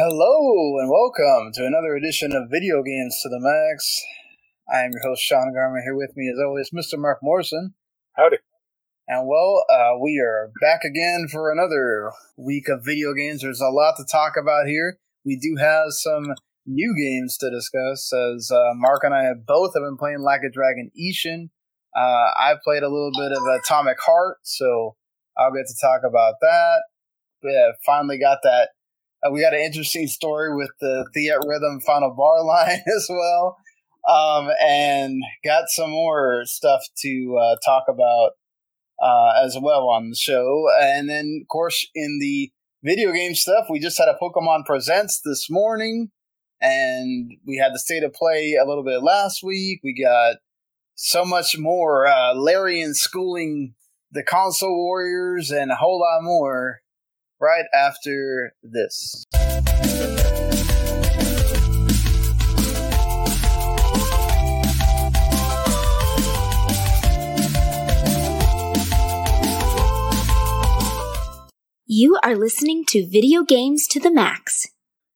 Hello and welcome to another edition of Video Games to the Max. I am your host Sean Garman. Here with me, as always, Mr. Mark Morrison. Howdy. And well, uh, we are back again for another week of video games. There's a lot to talk about here. We do have some new games to discuss, as uh, Mark and I have both have been playing Like a Dragon Ishin. Uh, I played a little bit of Atomic Heart, so I'll get to talk about that. Yeah, finally got that. Uh, we got an interesting story with the Theatrhythm Final Bar line as well, um, and got some more stuff to uh, talk about uh, as well on the show. And then, of course, in the video game stuff, we just had a Pokemon Presents this morning, and we had the state of play a little bit last week. We got so much more. Uh, Larian schooling the console warriors and a whole lot more right after this. You are listening to Video Games to the Max.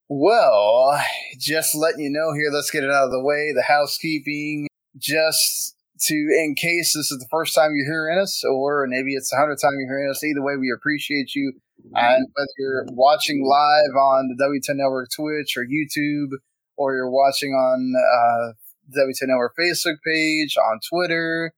Well, just letting you know here, let's get it out of the way. The housekeeping, just to, in case this is the first time you're hearing us, or maybe it's the hundredth time you're hearing us, either way, we appreciate you. And whether you're watching live on the W10 Network Twitch or YouTube, or you're watching on uh, W10 Network Facebook page, on Twitter,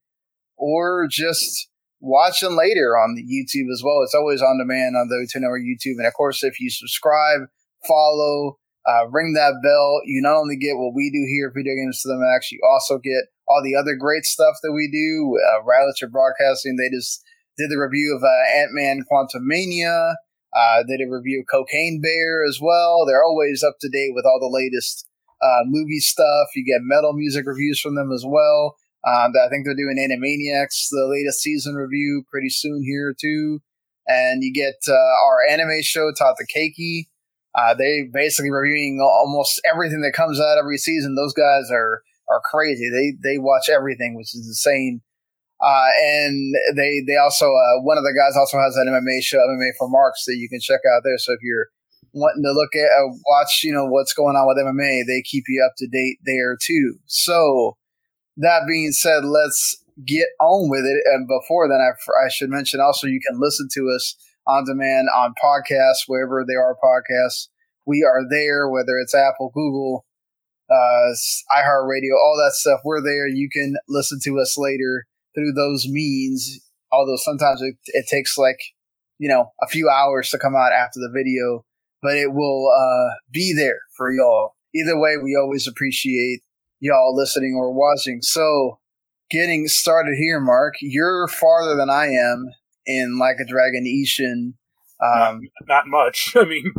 or just watching later on the YouTube as well. It's always on demand on the W10 Network YouTube. And of course, if you subscribe, follow, uh, ring that bell, you not only get what we do here at Video Games to the Max, you also get all the other great stuff that we do. Uh, Rattlesher Broadcasting, they just did the review of uh, Ant Man Quantumania. Uh, they did a review of Cocaine Bear as well. They're always up to date with all the latest uh, movie stuff. You get metal music reviews from them as well. Um, I think they're doing Animaniacs, the latest season review, pretty soon here too. And you get uh, our anime show, Tata Keiki. Uh, they basically reviewing almost everything that comes out every season. Those guys are are crazy. They they watch everything, which is insane. Uh, and they they also uh, one of the guys also has an MMA show, MMA for Marks that you can check out there. So if you're wanting to look at uh, watch, you know what's going on with MMA, they keep you up to date there too. So that being said, let's get on with it. And before then, I, I should mention also you can listen to us on demand on podcasts wherever they are podcasts. We are there, whether it's Apple, Google, uh, iHeartRadio, all that stuff. We're there. You can listen to us later through those means. Although sometimes it, it takes like, you know, a few hours to come out after the video, but it will uh, be there for y'all. Either way, we always appreciate y'all listening or watching. So, getting started here, Mark, you're farther than I am in Like a Dragon Ishin. Um, not, not much. I mean,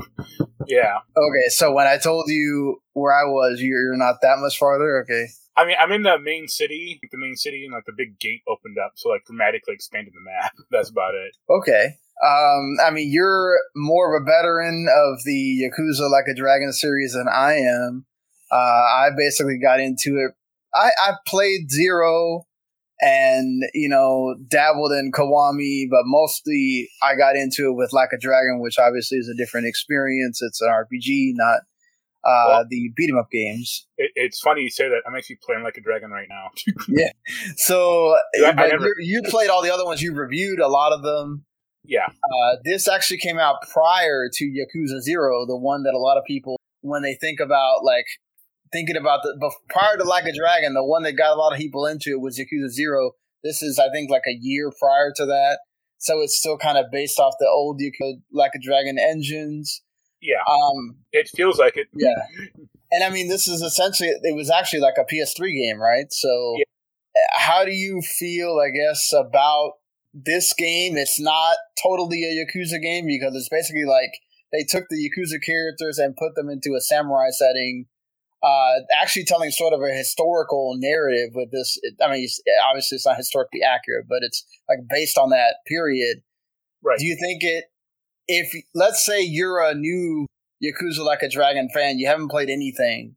yeah. Okay, so when I told you where I was, you're, you're not that much farther? Okay. I mean, I'm in the main city, the main city, and like the big gate opened up, so like dramatically expanded the map. That's about it. Okay. Um, I mean, you're more of a veteran of the Yakuza Like a Dragon series than I am. Uh, I basically got into it. I, I played Zero and, you know, dabbled in Kiwami, but mostly I got into it with Like a Dragon, which obviously is a different experience. It's an RPG, not uh, well, the beat 'em up games. It, it's funny you say that. I'm actually playing like a dragon right now. yeah. So I, I never, you played all the other ones. You reviewed a lot of them. Yeah. Uh, this actually came out prior to Yakuza Zero, the one that a lot of people, when they think about like thinking about the prior to Like a Dragon, the one that got a lot of people into it was Yakuza Zero. This is, I think, like a year prior to that. So it's still kind of based off the old Yakuza Like a Dragon engines. Yeah. Um, it feels like it. Yeah. And I mean, this is essentially, it was actually like a PS3 game, right? So, yeah. how do you feel, I guess, about this game? It's not totally a Yakuza game because it's basically like they took the Yakuza characters and put them into a samurai setting. Uh, actually telling sort of a historical narrative with this. I mean, obviously it's not historically accurate, but it's like based on that period. Right. Do you think it if let's say you're a new Yakuza Like a Dragon fan, you haven't played anything,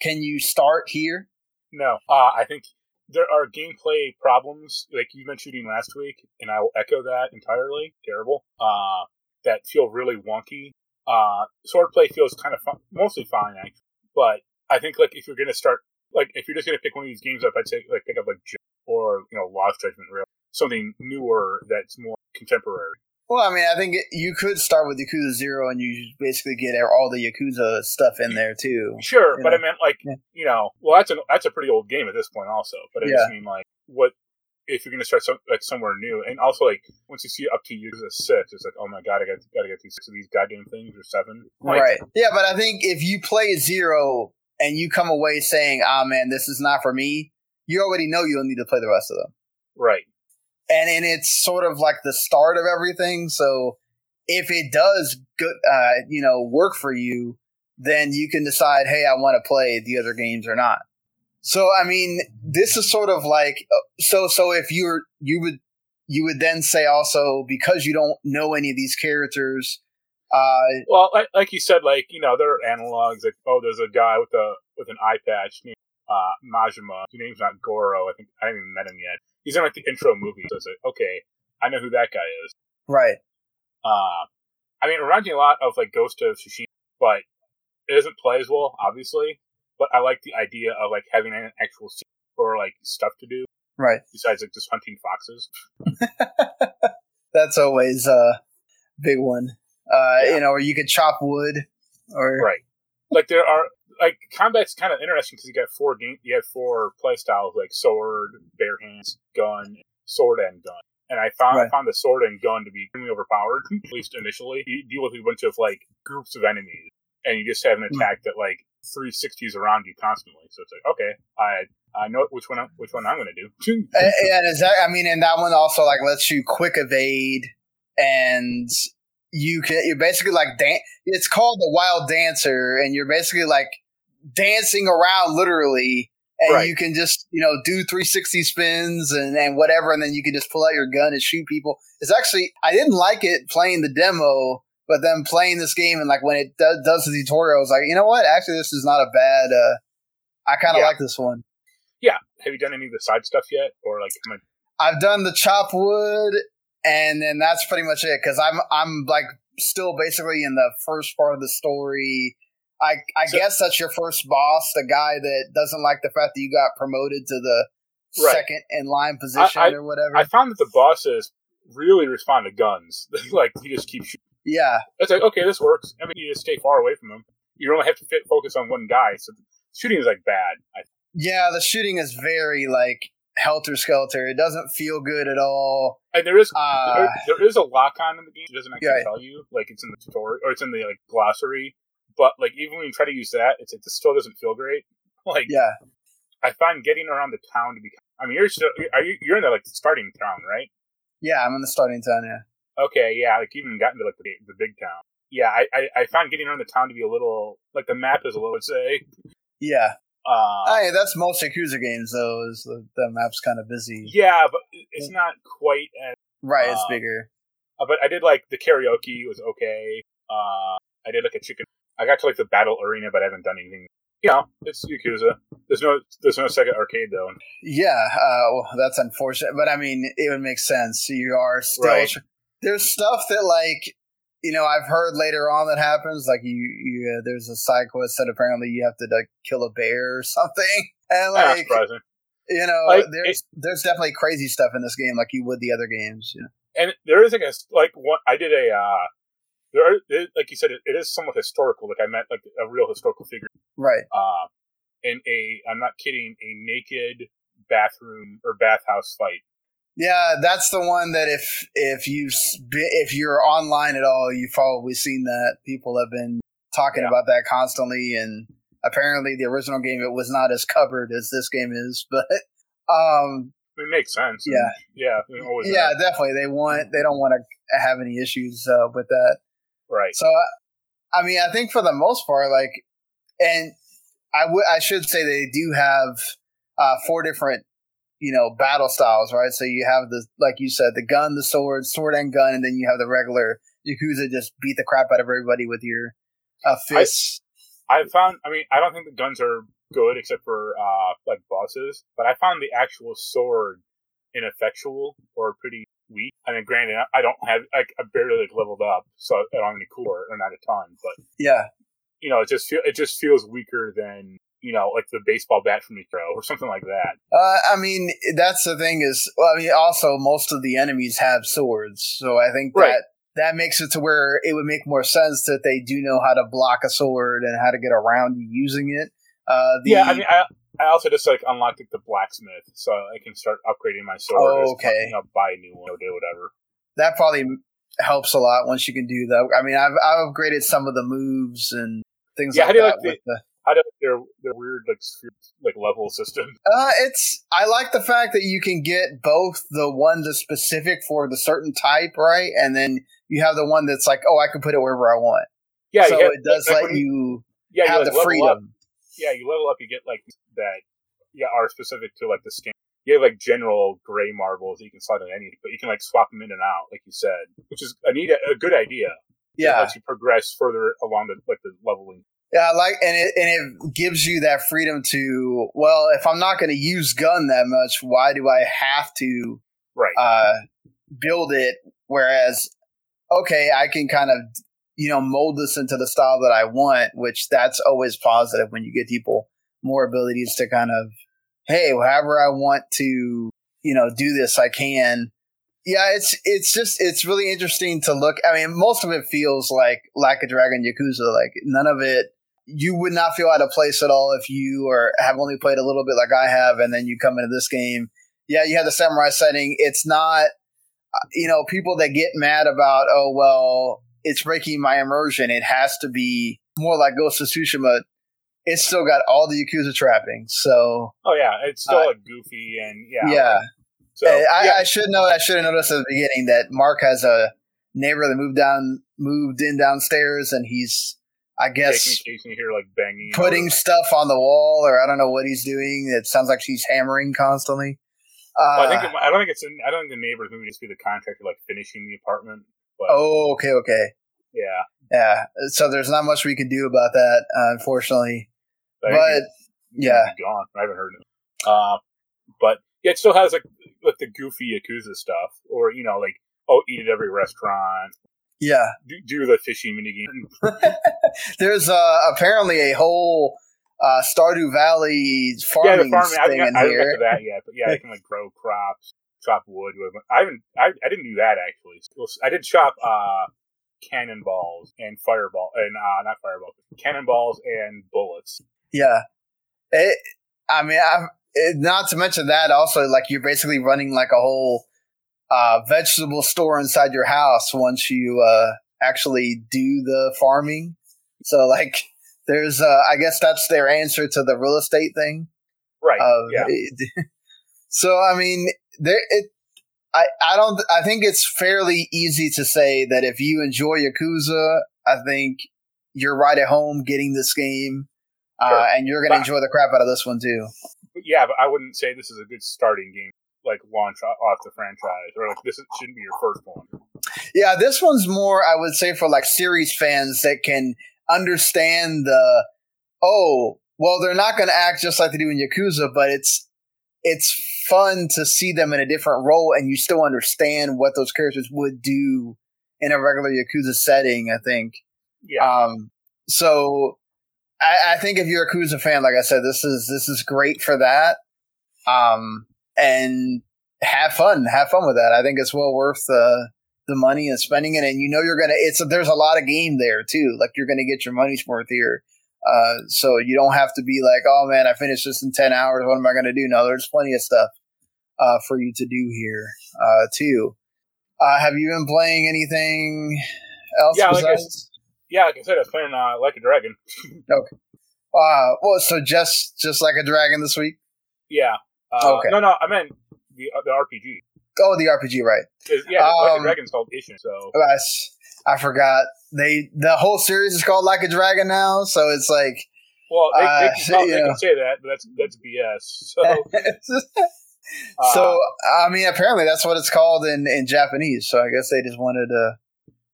can you start here? No, uh, I think there are gameplay problems, like you mentioned shooting last week, and I will echo that entirely. Terrible. Uh, that feel really wonky. Uh, swordplay feels kind of fun, mostly fine, actually. But I think like if you're gonna start, like if you're just gonna pick one of these games up, I'd say like pick up like or you know Lost Judgment Rail, something newer that's more contemporary. Well, I mean, I think you could start with Yakuza Zero, and you basically get er, all the Yakuza stuff in there too. Sure, but know? I meant like Yeah. you know, well, that's a that's a pretty old game at this point, also. But I Yeah. just mean like what if you're going to start some, like somewhere new, and also like once you see up to Yakuza six, it's like oh my god, I got got to get through six of these goddamn things or seven. Like, right? Yeah, but I think if you play Zero and you come away saying, "Ah, man, this is not for me," you already know you'll need to play the rest of them. Right. and and it's sort of like the start of everything. So if it does good, uh, you know, work for you, then you can decide, hey, I want to play the other games or not. So I mean, this is sort of like uh, so. So if you're you would you would then say also because you don't know any of these characters, uh, Well, like, like you said, like you know, there are analogs. Like oh, there's a guy with a with an eye patch named uh, Majima. His name's not Goro. I think I haven't even met him yet. He's in like the intro movie. So it's like okay, I know who that guy is. right? Uh, I mean, it reminds me a lot of like Ghost of Tsushima, but it doesn't play as well, obviously. But I like the idea of like having an actual scene or like stuff to do Right. besides like just hunting foxes. That's always a big one. Uh, Yeah. You know, or you could chop wood, or Right. Like there are like combat's kind of interesting because you got four game, you have four play styles like sword, bare hands, gun, sword and gun. And I found I found the sword and gun to be extremely overpowered, at least initially. You deal with a bunch of like groups of enemies, and you just have an Hmm. attack that like 360s around you constantly. So it's like, okay, I I know which one I'm, which one I'm going to do. And, and is that I mean, and that one also like lets you quick evade, and you can you're basically like dan- It's called the Wild Dancer, and you're basically like dancing around literally, and Right. you can just you know do 360 spins and and whatever, and then you can just pull out your gun and shoot people. It's actually I didn't like it playing the demo. But then playing this game and like when it does, does the tutorial, I was like, you know what? Actually, this is not a bad. uh I kind of Yeah. like this one. yeah, have you done any of the side stuff yet, or like? I- I've done the chop wood, and then that's pretty much it. Because I'm I'm like still basically in the first part of the story. I I So- guess that's your first boss, the guy that doesn't like the fact that you got promoted to the Right. second in line position I- or whatever. I found that the bosses really respond to guns. like you just keep shooting. yeah, It's like okay, this works. I mean, you just stay far away from them. You only have to fit, focus on one guy. So shooting is like bad. I, yeah. The shooting is very like helter skelter. It doesn't feel good at all. and there is Uh, there, there is a lock on in the game. It doesn't actually Right. tell you. Like it's in the tutorial or it's in the like glossary. But like even when you try to use that, it's it still doesn't feel great. Like yeah, I find getting around the town to be. I mean, you're still are you you're in the like starting town, right? yeah. I'm in the starting town. Yeah, Okay, yeah, like even gotten to like the, the big town. Yeah, I, I I found getting around the town to be a little like the map is a little. Say. yeah. Uh, Hey, that's most Yakuza games though. Is the, the map's kind of busy. yeah, but it's not quite as. Right, it's Uh, bigger. Uh, but I did like the karaoke was okay. Uh, I did like a chicken. I got to like the battle arena, but I haven't done anything. You know, it's Yakuza. There's no there's no second arcade though. Yeah, uh, well, that's unfortunate, but I mean, it would make sense. You are still Right. there's stuff that like you know I've heard later on that happens. Like you, you uh, there's a side quest that apparently you have to like kill a bear or something, and Not like surprising. you know, Like, there's there's definitely crazy stuff in this game, like you would the other games. You know? And there is like a like one. I did a uh, there are it, like you said it, it is somewhat historical. Like I met like a real historical figure. Right. Uh, in a I'm not kidding a naked bathroom or bathhouse fight. Yeah, that's the one that if if you if you're online at all, you've probably seen that. People have been talking Yeah. about that constantly, and apparently the original game it was not as covered as this game is. But um, It makes sense. Yeah. yeah, always yeah, has. definitely they want they don't want to have any issues uh, with that. right. So I mean, I think for the most part, like, and I would I should say they do have uh, four different you know battle styles, right? So you have the like you said, the gun, the sword, sword and gun, and then you have the regular Yakuza just beat the crap out of everybody with your uh, fists. I found. I mean, I don't think the guns are good except for uh like bosses, but I found the actual sword ineffectual or pretty weak. I mean, granted, I don't have like I barely like leveled up, so I don't have any core or not a ton, but yeah, you know, it just feel it just feels weaker than you know, like the baseball bat from Mikro or something like that. Uh, I mean, that's the thing is, well, I mean, also most of the enemies have swords, so I think Right. that that makes it to where it would make more sense that they do know how to block a sword and how to get around you using it. Uh, the, yeah, I mean, I I also just like unlocked like, the blacksmith, so I can start upgrading my sword. Oh, okay. You know, buy a new one or do whatever. that probably helps a lot once you can do that. I mean, I've I've upgraded some of the moves and things Yeah, like how do you that. like the- with the, How do their their weird like sphere, like level system? Uh, it's I like the fact that you can get both the one that's specific for the certain type, right, and then you have the one that's like, oh, I can put it wherever I want. Yeah, so you have- it does like, let you yeah, you, have like, the freedom. Up, yeah, you level up, you get like that. Yeah, are specific to like the skin. You have like general gray marbles that you can slide on any, but you can like swap them in and out, like you said, which is a neat, a good idea. It Yeah, lets you progress further along the like the leveling. Yeah, I like, and it and it gives you that freedom to. Well, if I'm not going to use gun that much, why do I have to Right. uh, build it? Whereas, okay, I can kind of you know mold this into the style that I want, which that's always positive when you get people more abilities to kind of, hey, however I want to, you know, do this, I can. Yeah, it's it's just it's really interesting to look. I mean, most of it feels like like a Dragon Yakuza. Like none of it, you would not feel out of place at all if you or have only played a little bit like I have, and then you come into this game. Yeah, you have the samurai setting. It's not, you know, people that get mad about, oh well, it's breaking my immersion. It has to be more like Ghost of Tsushima. It's still got all the Yakuza trappings. So Oh yeah, it's still Uh, like goofy and yeah. yeah, So I, yeah, I should know. I should have noticed at the beginning that Mark has a neighbor that moved down, moved in downstairs, and he's, I guess, hear like banging, putting stuff on the wall, or I don't know what he's doing. It sounds like she's hammering constantly. Uh, Well, I think it, I don't think it's in, I don't think the neighbors maybe just be the contractor like finishing the apartment. But oh, okay, okay, yeah, yeah. So there's not much we can do about that, uh, unfortunately. But it's- yeah, gone. I haven't heard it. Uh, but yeah, it still has like like the goofy Yakuza stuff, or you know, like oh, eat at every restaurant, yeah. do, do the fishing minigame. There's uh, apparently a whole uh, Stardew Valley yeah, farming the farming. I, thing haven't- in I haven't got here. to that yet, but yeah, I can like grow crops, chop wood. I haven't. I, I didn't do that actually. I did chop uh, cannonballs and fireball, and uh, not fireballs, cannonballs and bullets. Yeah. It, I mean, I, it, not to mention that also, like you're basically running like a whole uh, vegetable store inside your house once you uh, actually do the farming. So, like, there's, uh, I guess that's their answer to the real estate thing. Right. Of yeah. it- so, I mean, there it. I, I don't. I think it's fairly easy to say that if you enjoy Yakuza, I think you're right at home getting this game, uh, and you're going to enjoy the crap out of this one too. But yeah, but I wouldn't say this is a good starting game, like launch off the franchise, or like this shouldn't be your first one. Yeah, this one's more, I would say, for like series fans that can understand the. Oh, well, they're not going to act just like they do in Yakuza, but it's it's fun to see them in a different role, and you still understand what those characters would do in a regular Yakuza setting. I think. Yeah. Um, so I, I think if you're a Yakuza fan, like I said, this is this is great for that. Um, and have fun, have fun with that. I think it's well worth the the money and spending it. And you know you're gonna. It's there's a lot of game there too. Like you're gonna get your money's worth here. Uh, so you don't have to be like, oh man, I finished this in ten hours. What am I gonna do? No, there's plenty of stuff uh, for you to do here uh, too. Uh, have you been playing anything else Yeah, like I besides? yeah, like I said, I was playing uh, like a dragon. Okay. Uh, well, so just just like a dragon this week. Yeah. Uh, Okay. No, no, I meant the uh, the RPG. Oh, the RPG, right? Yeah, like Um, a dragon's called Ishin. So Yes, I forgot. They the whole series is called Like a Dragon now, so it's like well, they, uh, they, can, they can say that, but that's that's BS. So uh, so I mean, apparently that's what it's called in in Japanese. So I guess they just wanted to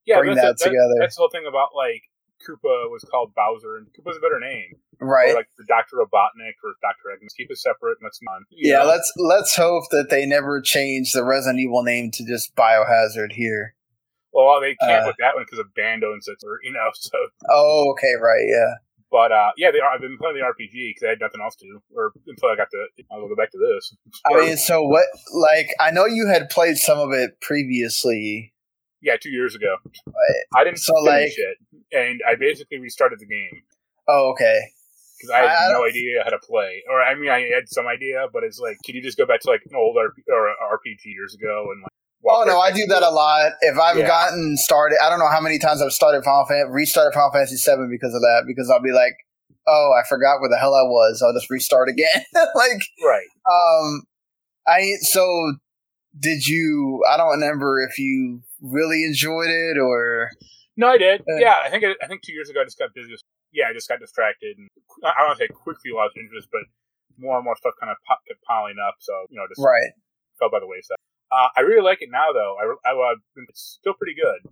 yeah, bring that the- together. That's the whole thing about like Koopa was called Bowser, and Koopa's a better name. Right. Like the Doctor Robotnik or Doctor Eggman. Keep it separate. Let's not. Yeah, know? let's let's hope that they never change the Resident Evil name to just Biohazard here. Well, they can't uh, with that one because of Bando and such, or you know. So. Oh, okay, right, yeah. But uh, yeah, they are. I've been playing the RPG because I had nothing else to, do, or until I got to. I'll go back to this. I mean, so what? Like, I know you had played some of it previously. Yeah, two years ago. I didn't so finish like, it, and I basically restarted the game. Oh, okay. Because I had I no idea how to play, or I mean, I had some idea, but it's like, can you just go back to like an old RP, or RPG years ago and like Oh no, I do that a lot. If I've yeah. gotten started, I don't know how many times I've started Final Fantasy, restarted Final Fantasy Seven because of that. Because I'll be like, oh, I forgot where the hell I was. I'll just restart again. like, right. Um, I so did you? I don't remember if you really enjoyed it or. No, I did. Uh, yeah, I think I think two years ago I just got busy. With, yeah, I just got distracted, and I don't want to say quickly lost interest, but more and more stuff kind of kept piling up. So you know, just right fell by the wayside. Uh, I really like it now, though. I, I, it's still pretty good.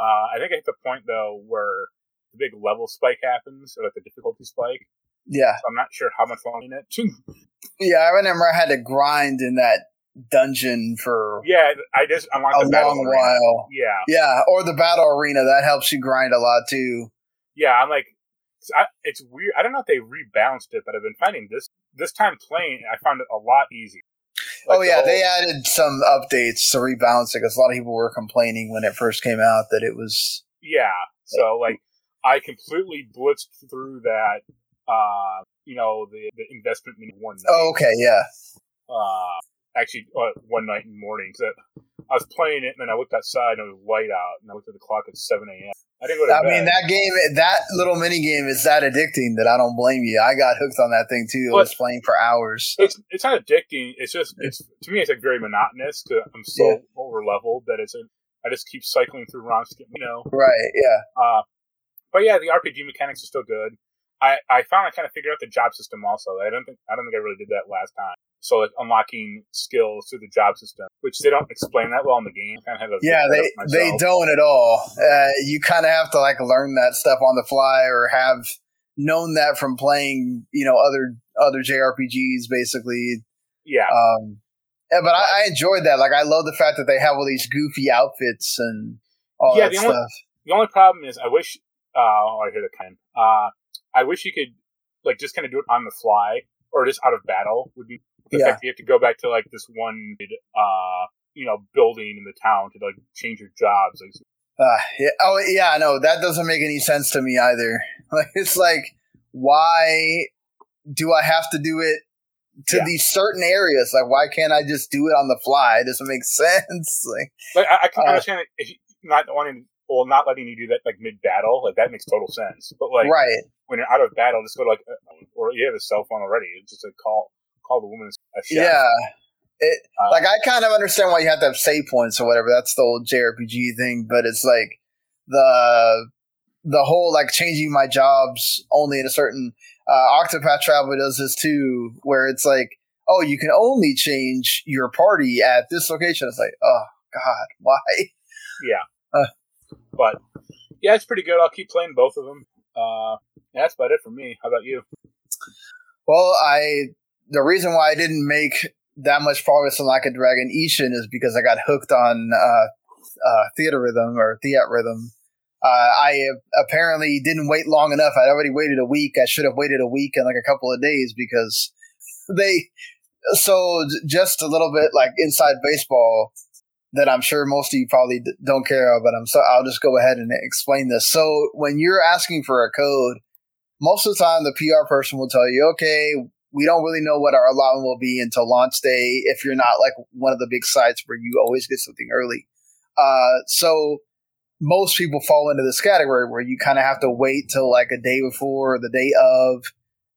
Uh, I think I hit the point though where the big level spike happens, or like the difficulty spike. Yeah, so I'm not sure how much longer in it. yeah, I remember I had to grind in that dungeon for yeah. I just unlocked a long while. Yeah, yeah, or the battle arena that helps you grind a lot too. Yeah, I'm like, I, it's weird. I don't know if they rebalanced it, but I've been finding this this time playing. I found it a lot easier. Like oh yeah, the whole, they added some updates to rebalance it because a lot of people were complaining when it first came out that it was. Yeah, so like I completely blitzed through that. Uh, you know the the investment mini one. Night. Oh okay, yeah. Uh, actually, uh, one night in the morning. Cause I, I was playing it, and then I looked outside, and it was light out, and I looked at the clock at seven a.m. I didn't go to I bed. mean, that game, that little mini game is that addicting that I don't blame you. I got hooked on that thing too. I was playing for hours. It's it's not addicting. It's just it's to me it's like very monotonous because I'm so yeah. over leveled that it's a, I just keep cycling through runs. You know, right? Yeah. Uh, but yeah, the RPG mechanics are still good. I I finally kind of figured out the job system also. I don't think I don't think I really did that last time. So like unlocking skills through the job system, which they don't explain that well in the game. Kind of yeah, they they don't at all. Uh, you kind of have to like learn that stuff on the fly or have known that from playing, you know, other other JRPGs, basically. Yeah. Um, yeah, but I, I enjoyed that. Like, I love the fact that they have all these goofy outfits and all yeah, that the stuff. Only, the only problem is, I wish. Uh, oh, I hear the kind. Uh, I wish you could like just kind of do it on the fly or just out of battle would be the yeah. fact you have to go back to like this one, uh, you know, building in the town to like change your jobs. Like, uh, yeah. Oh, yeah. No, that doesn't make any sense to me either. Like, it's like, why do I have to do it to yeah. these certain areas? Like, why can't I just do it on the fly? It doesn't make sense. Like, like I, I can uh, understand if you not wanting, well, not letting you do that like mid battle. Like that makes total sense. But like, right when you're out of battle, just go to like, uh, or you have a cell phone already. It's just a call call the woman. Yeah. It, uh, like I kind of understand why you have to have save points or whatever. That's the old JRPG thing, but it's like the the whole like changing my jobs only in a certain uh, Octopath Traveler does this too, where it's like, oh, you can only change your party at this location. It's like, oh God, why? Yeah, uh, but yeah, it's pretty good. I'll keep playing both of them. Uh, yeah, that's about it for me. How about you? Well, I the reason why I didn't make that much progress on Like a Dragon Ishin is because I got hooked on uh, uh, Theatrhythm or Theatrhythm. Uh, I apparently didn't wait long enough. I already waited a week. I should have waited a week and like a couple of days because they. So just a little bit like inside baseball that I'm sure most of you probably don't care about. I'm so I'll just go ahead and explain this. So when you're asking for a code, most of the time the PR person will tell you, okay, we don't really know what our allotment will be until launch day if you're not like one of the big sites where you always get something early. Uh, so most people fall into this category where you kind of have to wait till like a day before or the day of,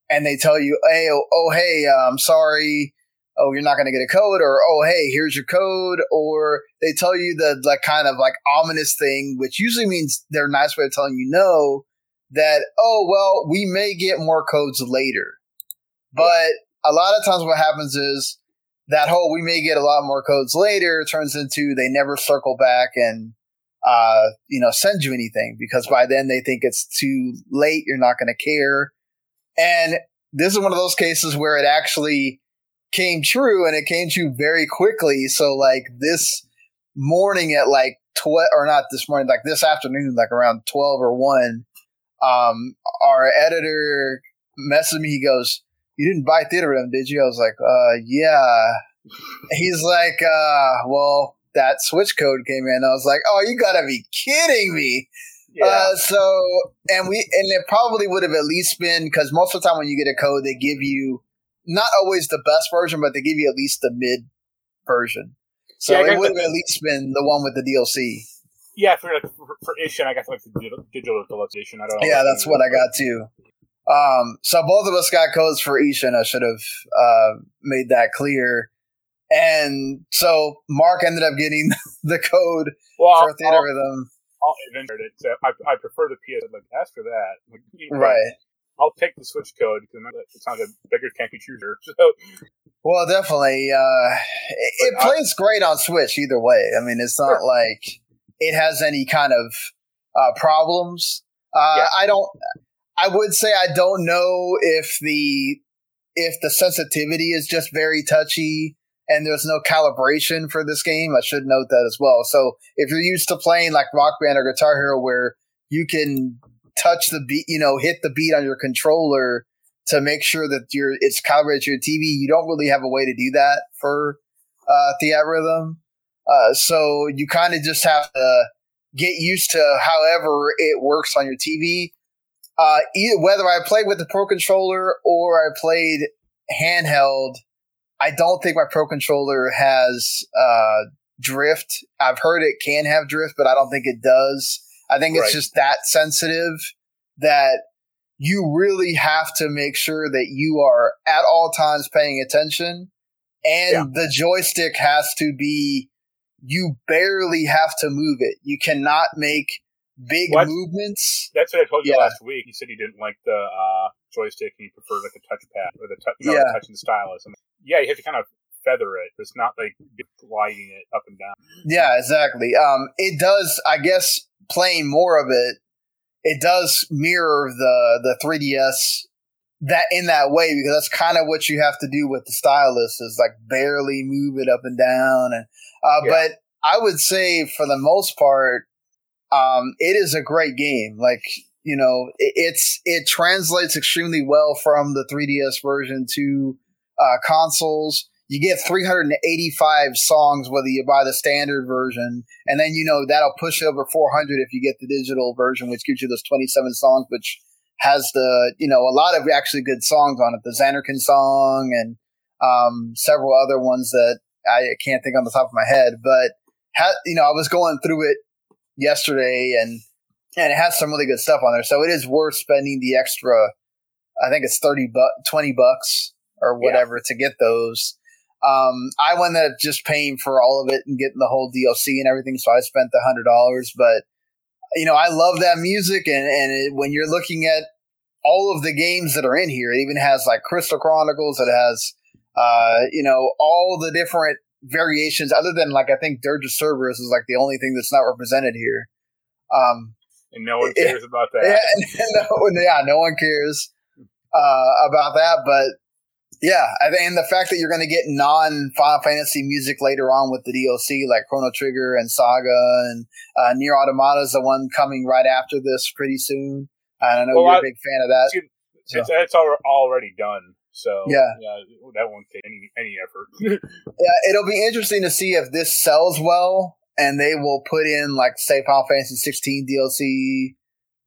and they tell you, hey, oh, oh hey, uh, I'm sorry, oh, you're not going to get a code, or oh, hey, here's your code, or they tell you the like kind of like ominous thing, which usually means they're a nice way of telling you no, that oh well, we may get more codes later, but a lot of times what happens is that whole we may get a lot more codes later turns into they never circle back and uh, you know, send you anything because by then they think it's too late. You're not going to care. And this is one of those cases where it actually came true and it came true very quickly. So like this morning at like 12 or not this morning, like this afternoon, like around 12 or 1, um, our editor messaged me. He goes, you didn't buy Theatrhythm, did you? I was like, uh, yeah. He's like, uh, well, that switch code came in. I was like, oh, you gotta be kidding me. Yeah. Uh, so, and we, and it probably would have at least been because most of the time when you get a code, they give you not always the best version, but they give you at least the mid version. So yeah, it would have at least been the one with the DLC. Yeah, for like for, for Ishin, I got like the digital, digital deluxe edition. I don't know. Yeah, that's what I got too. Um, so both of us got codes for Ishin. I should have uh, made that clear. And so Mark ended up getting the code well, for Theater I'll, Rhythm. I'll it. I, I prefer the PS. Like, ask for that. Like, right. I'll take the Switch code because it's not a bigger tanky chooser. So. Well, definitely. Uh, it, it plays great on Switch either way. I mean, it's not sure. like it has any kind of uh, problems. Uh, yeah. I don't. I would say I don't know if the if the sensitivity is just very touchy and there's no calibration for this game. I should note that as well. So if you're used to playing like Rock Band or Guitar Hero, where you can touch the beat, you know, hit the beat on your controller to make sure that your it's calibrated to your TV, you don't really have a way to do that for uh, Theatrhythm. Uh, so you kind of just have to get used to however it works on your TV. Uh, either, whether I played with the Pro controller or I played handheld, I don't think my Pro controller has uh, drift. I've heard it can have drift, but I don't think it does. I think it's right. just that sensitive that you really have to make sure that you are at all times paying attention and yeah. the joystick has to be you barely have to move it. You cannot make big what? movements. That's what I told you yeah. last week. You said you didn't like the uh, joystick and you prefer like a touchpad or the tu- you know, yeah. the stylus. And yeah, you have to kind of feather it. It's not like gliding it up and down. Yeah, exactly. Um, it does. I guess playing more of it, it does mirror the the 3ds that in that way because that's kind of what you have to do with the stylus is like barely move it up and down and uh, yeah. but I would say for the most part, um, it is a great game. Like you know, it, it's it translates extremely well from the 3DS version to uh, consoles. You get 385 songs whether you buy the standard version, and then you know that'll push over 400 if you get the digital version, which gives you those 27 songs, which has the you know a lot of actually good songs on it. The Zanarkand song and um, several other ones that I can't think on the top of my head, but ha- you know I was going through it yesterday and and it has some really good stuff on there. So it is worth spending the extra. I think it's thirty bu- twenty bucks or whatever yeah. to get those. Um, I ended up just paying for all of it and getting the whole DLC and everything, so I spent the hundred dollars. But you know, I love that music, and and it, when you're looking at all of the games that are in here, it even has like Crystal Chronicles. It has, uh, you know, all the different variations. Other than like, I think Dirge of Cerberus is like the only thing that's not represented here. Um, and no one cares it, about that. Yeah, no, yeah, no one cares uh, about that. But yeah, and the fact that you're going to get non Final Fantasy music later on with the DLC, like Chrono Trigger and Saga, and uh, NieR Automata is the one coming right after this pretty soon. And I know well, you're I, a big fan of that. So. It's, it's already done. So yeah, yeah, that won't take any any effort. yeah, it'll be interesting to see if this sells well, and they will put in like say Final Fantasy 16 DLC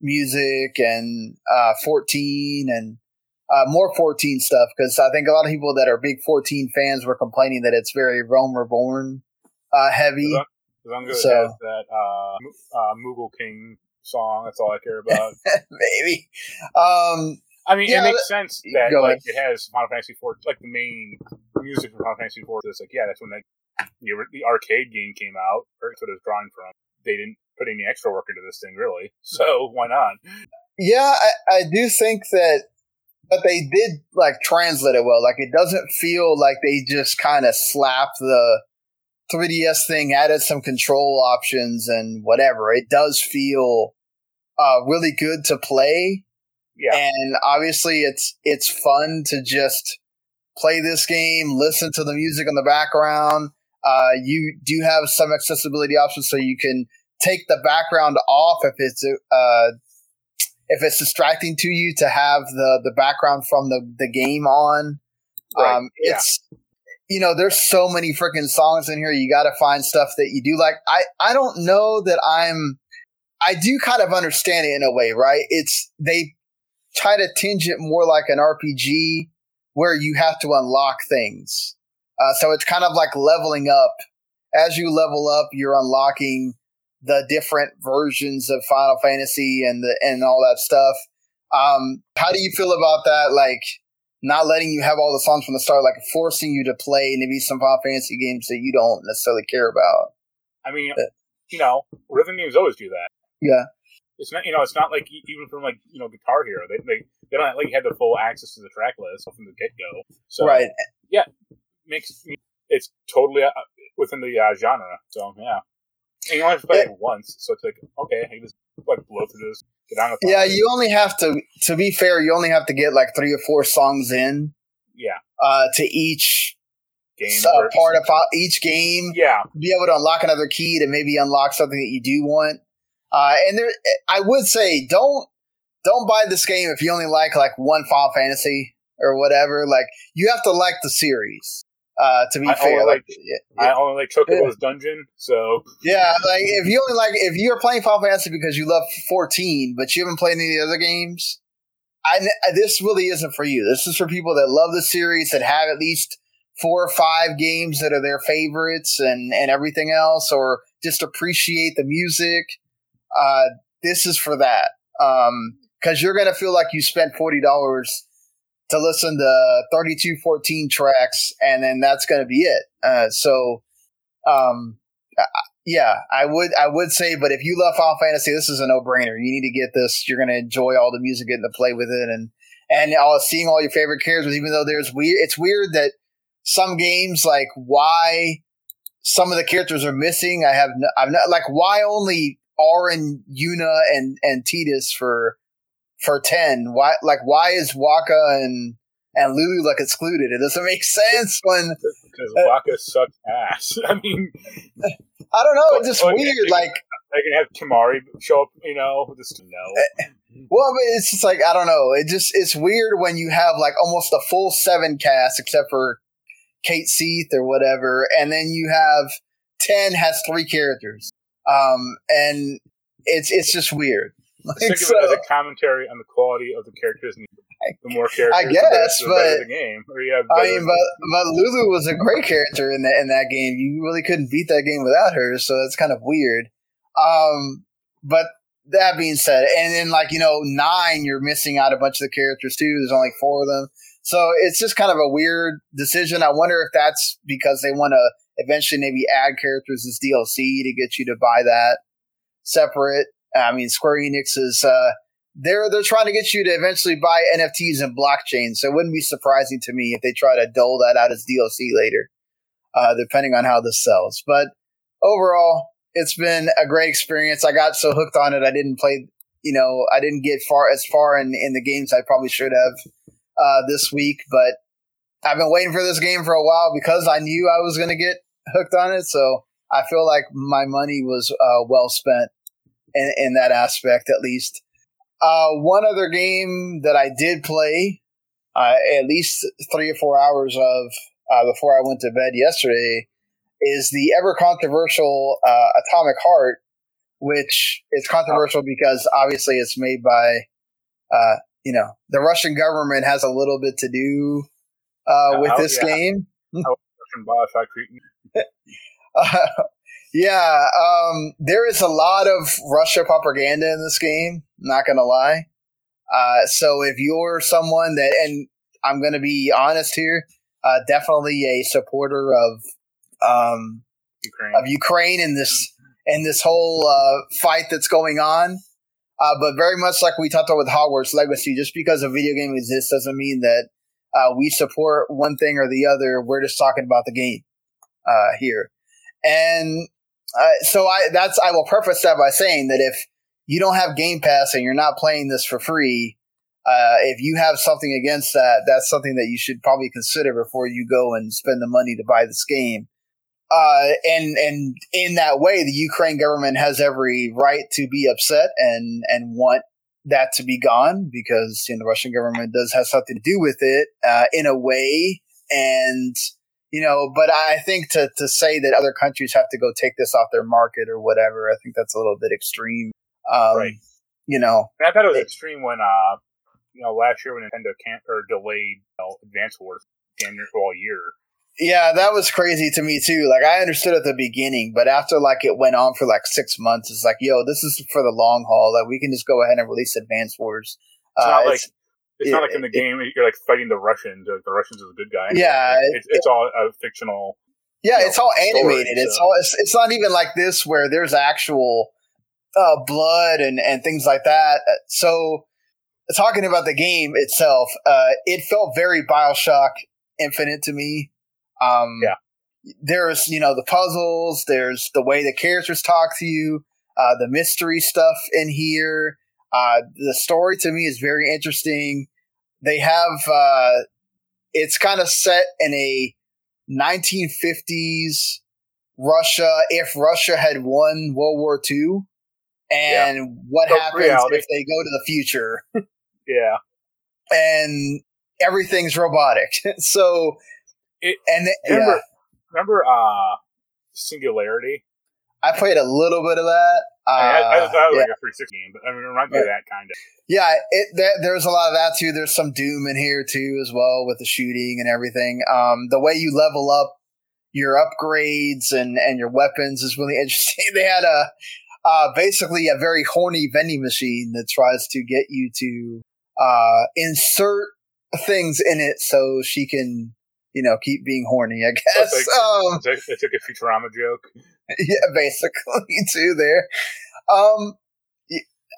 music and uh, 14 and uh, more 14 stuff because I think a lot of people that are big 14 fans were complaining that it's very Realm Reborn uh, heavy. so that uh, uh, Moogle King song. That's all I care about. Maybe. Um, I mean, yeah, it makes sense that like ahead. it has Final Fantasy IV, like the main music for Final Fantasy IV. It's like, yeah, that's when like the, the arcade game came out. Or that's what it was drawing from. They didn't put any extra work into this thing, really. So why not? Yeah, I, I do think that but they did like translate it well. Like it doesn't feel like they just kind of slap the 3DS thing added some control options and whatever, it does feel uh, really good to play. Yeah. And obviously, it's it's fun to just play this game, listen to the music in the background. Uh, you do have some accessibility options, so you can take the background off if it's uh, if it's distracting to you to have the the background from the the game on. Right. Um, it's you know, there's so many freaking songs in here. You got to find stuff that you do like. I I don't know that I'm. I do kind of understand it in a way, right? It's they try to tinge it more like an RPG where you have to unlock things. Uh, so it's kind of like leveling up. As you level up, you're unlocking the different versions of Final Fantasy and the and all that stuff. Um, how do you feel about that? Like not letting you have all the songs from the start, like forcing you to play maybe some Final Fantasy games that you don't necessarily care about. I mean, you know, rhythm games always do that. Yeah, It's not, you know, it's not like even from like you know Guitar Hero, they they, they don't like have the full access to the track list from the get go. So right. Yeah, makes it's totally uh, within the uh, genre. So yeah, and you only have to play it once, so it's like okay, I can just like blow through this, get on with it. Yeah, you only have to. To be fair, you only have to get like three or four songs in yeah uh, to each game uh, part of each game. Yeah, be able to unlock another key to maybe unlock something that you do want. Uh, and there, I would say don't don't buy this game if you only like like one Final Fantasy or whatever. Like you have to like the series. Uh, to be I fair, only like, yeah, I only like Chocobo's Dungeon, so yeah, like if you only like if you're playing Final Fantasy because you love 14, but you haven't played any of the other games, I this really isn't for you. This is for people that love the series that have at least four or five games that are their favorites and and everything else, or just appreciate the music. Uh, this is for that. Um, because you're gonna feel like you spent forty dollars to listen to 3214 tracks, and then that's gonna be it. Uh, so, um, yeah, I would I would say, but if you love Final Fantasy, this is a no brainer. You need to get this. You're gonna enjoy all the music, getting to play with it, and and all seeing all your favorite characters. Even though there's weird, it's weird that some games like why some of the characters are missing. I have no, I'm not like why only Auron, Yuna, and and Tidus for for ten. Why like why is Wakka and and Lulu like excluded? It doesn't make sense when because Uh, Wakka sucks ass. I mean, I don't know. It's just Well, weird. yeah. Like I can have Kimahri show up, you know, just no. Well, but it's just like I don't know. It just it's weird when you have like almost a full seven cast except for Cait Sith or whatever, and then you have ten has three characters. Um, and it's it's just weird. Like, Think of so- it as a commentary on the quality of the characters. and The more characters, I the better- guess, the better but- the game. Or you have I mean, but but Lulu was a great character in that in that game. You really couldn't beat that game without her, so it's kind of weird. Um, but that being said, and then like you know nine, you're missing out a bunch of the characters too. There's only four of them, so it's just kind of a weird decision. I wonder if that's because they want to eventually maybe add characters as DLC to get you to buy that separate. I mean, Square Enix is uh, they're they're trying to get you to eventually buy NFTs and blockchain. So it wouldn't be surprising to me if they try to dole that out as DLC later, uh, depending on how this sells. But overall, it's been a great experience. I got so hooked on it, I didn't play. You know, I didn't get far as far in in the games I probably should have uh, this week, but I've been waiting for this game for a while because I knew I was going to get hooked on it. So I feel like my money was uh, well spent in, in that aspect, at least. Uh, one other game that I did play uh, at least three or four hours of uh, before I went to bed yesterday is the ever controversial uh, Atomic Heart, which is controversial because obviously it's made by, uh, you know, the Russian government has a little bit to do uh, with Oh, this yeah. game. Russian yeah, um, there is a lot of Russia propaganda in this game. Not gonna lie. Uh, so if you're someone that, and I'm gonna be honest here, uh, definitely a supporter of um, Ukraine. of Ukraine in this in this whole uh, fight that's going on. Uh, but very much like we talked about with Hogwarts Legacy, just because a video game exists doesn't mean that uh, we support one thing or the other. We're just talking about the game uh, here. And so I that's I will preface that by saying that if you don't have Game Pass and you're not playing this for free, uh, if you have something against that, that's something that you should probably consider before you go and spend the money to buy this game. Uh, and and in that way, the Ukraine government has every right to be upset and and want that to be gone because you know, the Russian government does have something to do with it uh, in a way. And you know, but I think to to say that other countries have to go take this off their market or whatever, I think that's a little bit extreme. Um, Right. You know, And I thought it was It- extreme when, uh, you know, last year when Nintendo can't or delayed you know, Advance Wars damn near all year. Yeah, that was crazy to me too. Like I understood at the beginning, but after like it went on for like six months, it's like, yo, this is for the long haul. Like we can just go ahead and release Advance Wars. It's Uh, not like it's- it's not like in the game you're like fighting the Russians. Like the Russians are the good guy. Yeah, it's, it's all a fictional. yeah, you it's know, all story, animated. It's so- all. It's, it's not even like this where there's actual uh, blood and and things like that. Uh, So talking about the game itself, uh, it felt very Bioshock Infinite to me. Um, Yeah. There's you know the puzzles. There's the way the characters talk to you. Uh, the mystery stuff in here. Uh, the story to me is very interesting. They have uh, it's kind of set in a 1950s Russia. If Russia had won World War II, and what So, happens reality. if they go to the future Yeah, and everything's robotic? so, It- and th- remember, yeah, remember, uh, Singularity. I played a little bit of that. Uh, I, I thought it was yeah. like a 360 game, but I mean, it reminds me of that kind of. Yeah, it, there, there's a lot of that too. There's some Doom in here too, as well, with the shooting and everything. Um, the way you level up your upgrades and, and your weapons is really interesting. they had a uh, basically a very horny vending machine that tries to get you to uh, insert things in it so she can, you know, keep being horny. I guess. It's like, um, it's like, it's like a Futurama joke. yeah, basically too there. Um,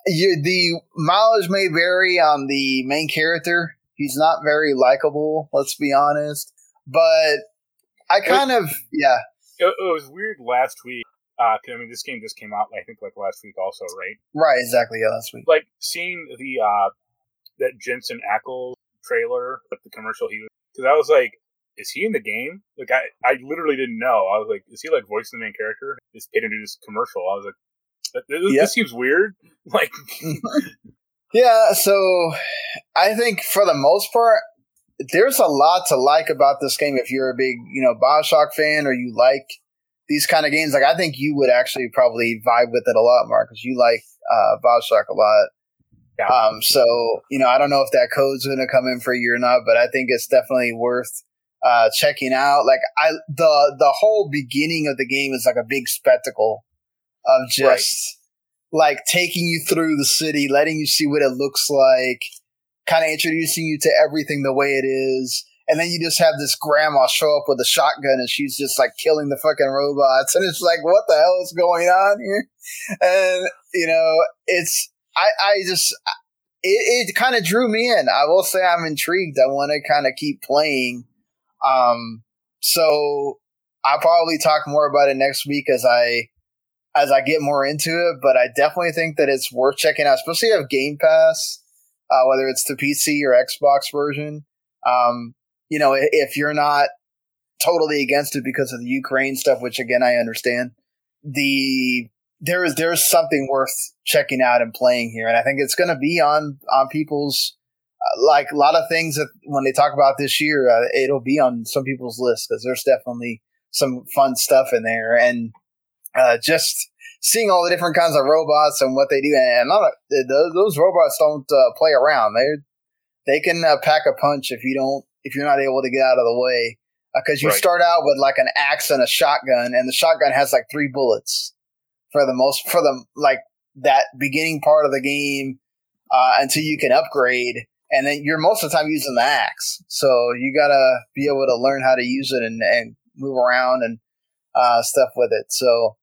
you, the mileage may vary on the main character. He's not very likable, let's be honest. But I kind of, yeah, It, it was weird last week. Uh, 'cause, I mean, this game just came out, I think, like last week, also, right? right, exactly. Yeah, last week. Like seeing the uh that Jensen Ackles trailer, like the commercial he was, because I was like, is he in the game? Like, I I literally didn't know. I was like, is he like voicing the main character? Just paid to do this commercial. I was like, this, Yep. seems weird. Like, Yeah, so I think for the most part, there's a lot to like about this game. If you're a big, you know, Bioshock fan or you like these kind of games, like I think you would actually probably vibe with it a lot, Mark, because you like uh, Bioshock a lot. Yeah. Um, so you know, I don't know if that code's going to come in for you or not, but I think it's definitely worth uh, checking out. Like I, the the whole beginning of the game is like a big spectacle of just like taking you through the city, letting you see what it looks like, kind of introducing you to everything the way it is. And then you just have this grandma show up with a shotgun and she's just like killing the fucking robots. And it's like, what the hell is going on here? And, you know, it's, I, I just, it, it kind of drew me in. I will say I'm intrigued. I want to kind of keep playing. Um, so I'll probably talk more about it next week as I, as I get more into it, but I definitely think that it's worth checking out, especially if Game Pass, uh, whether it's the PC or Xbox version. Um, you know, if you're not totally against it because of the Ukraine stuff, which again I understand, the there is there's something worth checking out and playing here, and I think it's going to be on on people's like a lot of things that when they talk about this year, uh, it'll be on some people's list because there's definitely some fun stuff in there, and uh, just seeing all the different kinds of robots and what they do, and not a, those, those robots don't uh, play around. They they can uh, pack a punch if you don't if you're not able to get out of the way because you Right. start out with like an axe and a shotgun, and the shotgun has like three bullets for the most for the like that beginning part of the game uh, until you can upgrade. And then you're most of the time using the axe, so you gotta be able to learn how to use it and, and move around and uh, stuff with it. So,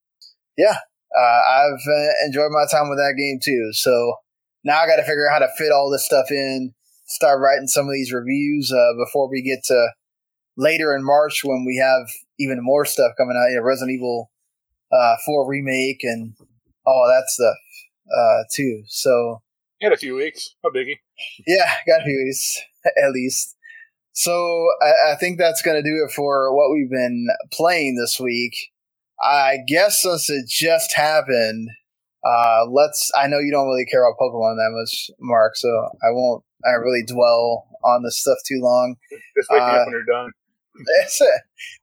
yeah, uh, I've uh, enjoyed my time with that game too. So now I got to figure out how to fit all this stuff in, start writing some of these reviews uh, before we get to later in March when we have even more stuff coming out. You know, Resident Evil uh, 4 remake and all that stuff uh, too. So in a few weeks, a biggie. Yeah, got a few weeks at least. So I, I think that's going to do it for what we've been playing this week. I guess since it just happened, uh, let's. I know you don't really care about Pokemon that much, Mark, so I won't. I really dwell on this stuff too long. Just wake uh, up when you're done.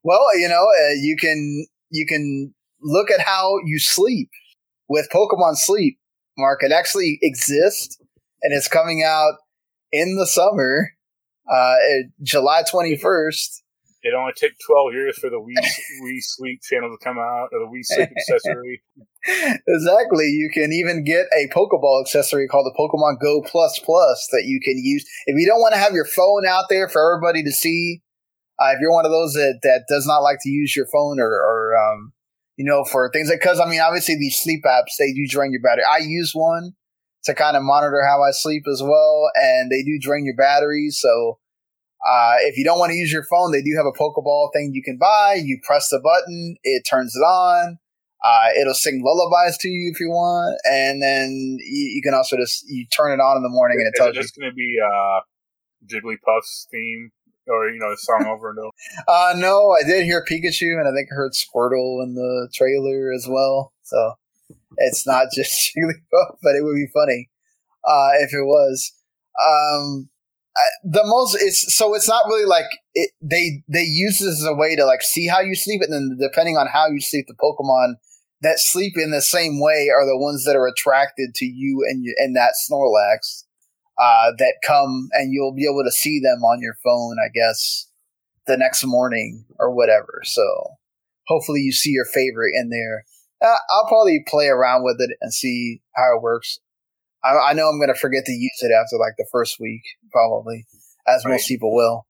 well, you know, uh, you can you can look at how you sleep with Pokemon Sleep. Mark, it actually exists, and it's coming out in the summer, uh, July twenty first. It only took 12 years for the Wii, Wii Sleep channel to come out, or the Wii Sleep accessory. exactly. You can even get a Pokeball accessory called the Pokemon Go Plus Plus that you can use. If you don't want to have your phone out there for everybody to see, uh, if you're one of those that, that does not like to use your phone or, or um, you know, for things like, because I mean, obviously these sleep apps, they do drain your battery. I use one to kind of monitor how I sleep as well, and they do drain your battery. So, uh, if you don't want to use your phone, they do have a Pokeball thing you can buy. You press the button, it turns it on. Uh, it'll sing lullabies to you if you want, and then you, you, can also just you turn it on in the morning and it tells it just going to be uh, Jigglypuff's theme, or you know, song over and over. Uh, no, I did hear Pikachu, and I think I heard Squirtle in the trailer as well. So it's not just Jigglypuff, but it would be funny uh, if it was. Um, the most it's so it's not really like it, they they use this as a way to like see how you sleep and then depending on how you sleep the pokemon that sleep in the same way are the ones that are attracted to you and you, and that snorlax uh, that come and you'll be able to see them on your phone i guess the next morning or whatever so hopefully you see your favorite in there uh, i'll probably play around with it and see how it works I, I know I'm going to forget to use it after like the first week, probably, as right. most people will.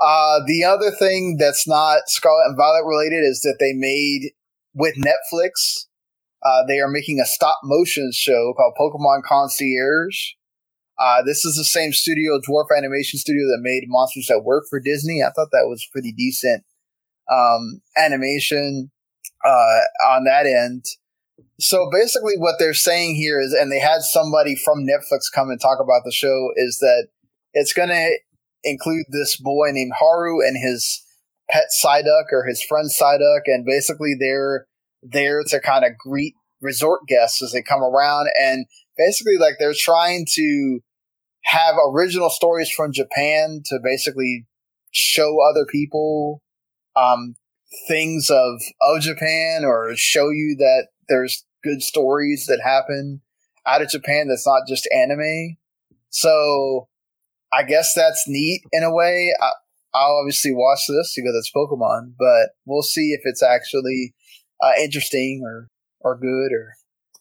Uh, the other thing that's not Scarlet and Violet related is that they made with Netflix. Uh, they are making a stop motion show called Pokemon Concierge. Uh, this is the same studio, Dwarf Animation Studio, that made Monsters that Work for Disney. I thought that was pretty decent um, animation uh, on that end. So basically, what they're saying here is, and they had somebody from Netflix come and talk about the show, is that it's going to include this boy named Haru and his pet Psyduck or his friend Psyduck, and basically they're there to kind of greet resort guests as they come around, and basically like they're trying to have original stories from Japan to basically show other people um, things of of Japan or show you that there's good stories that happen out of Japan that's not just anime. So I guess that's neat in a way. I, will obviously watch this because it's Pokemon, but we'll see if it's actually uh, interesting or or good or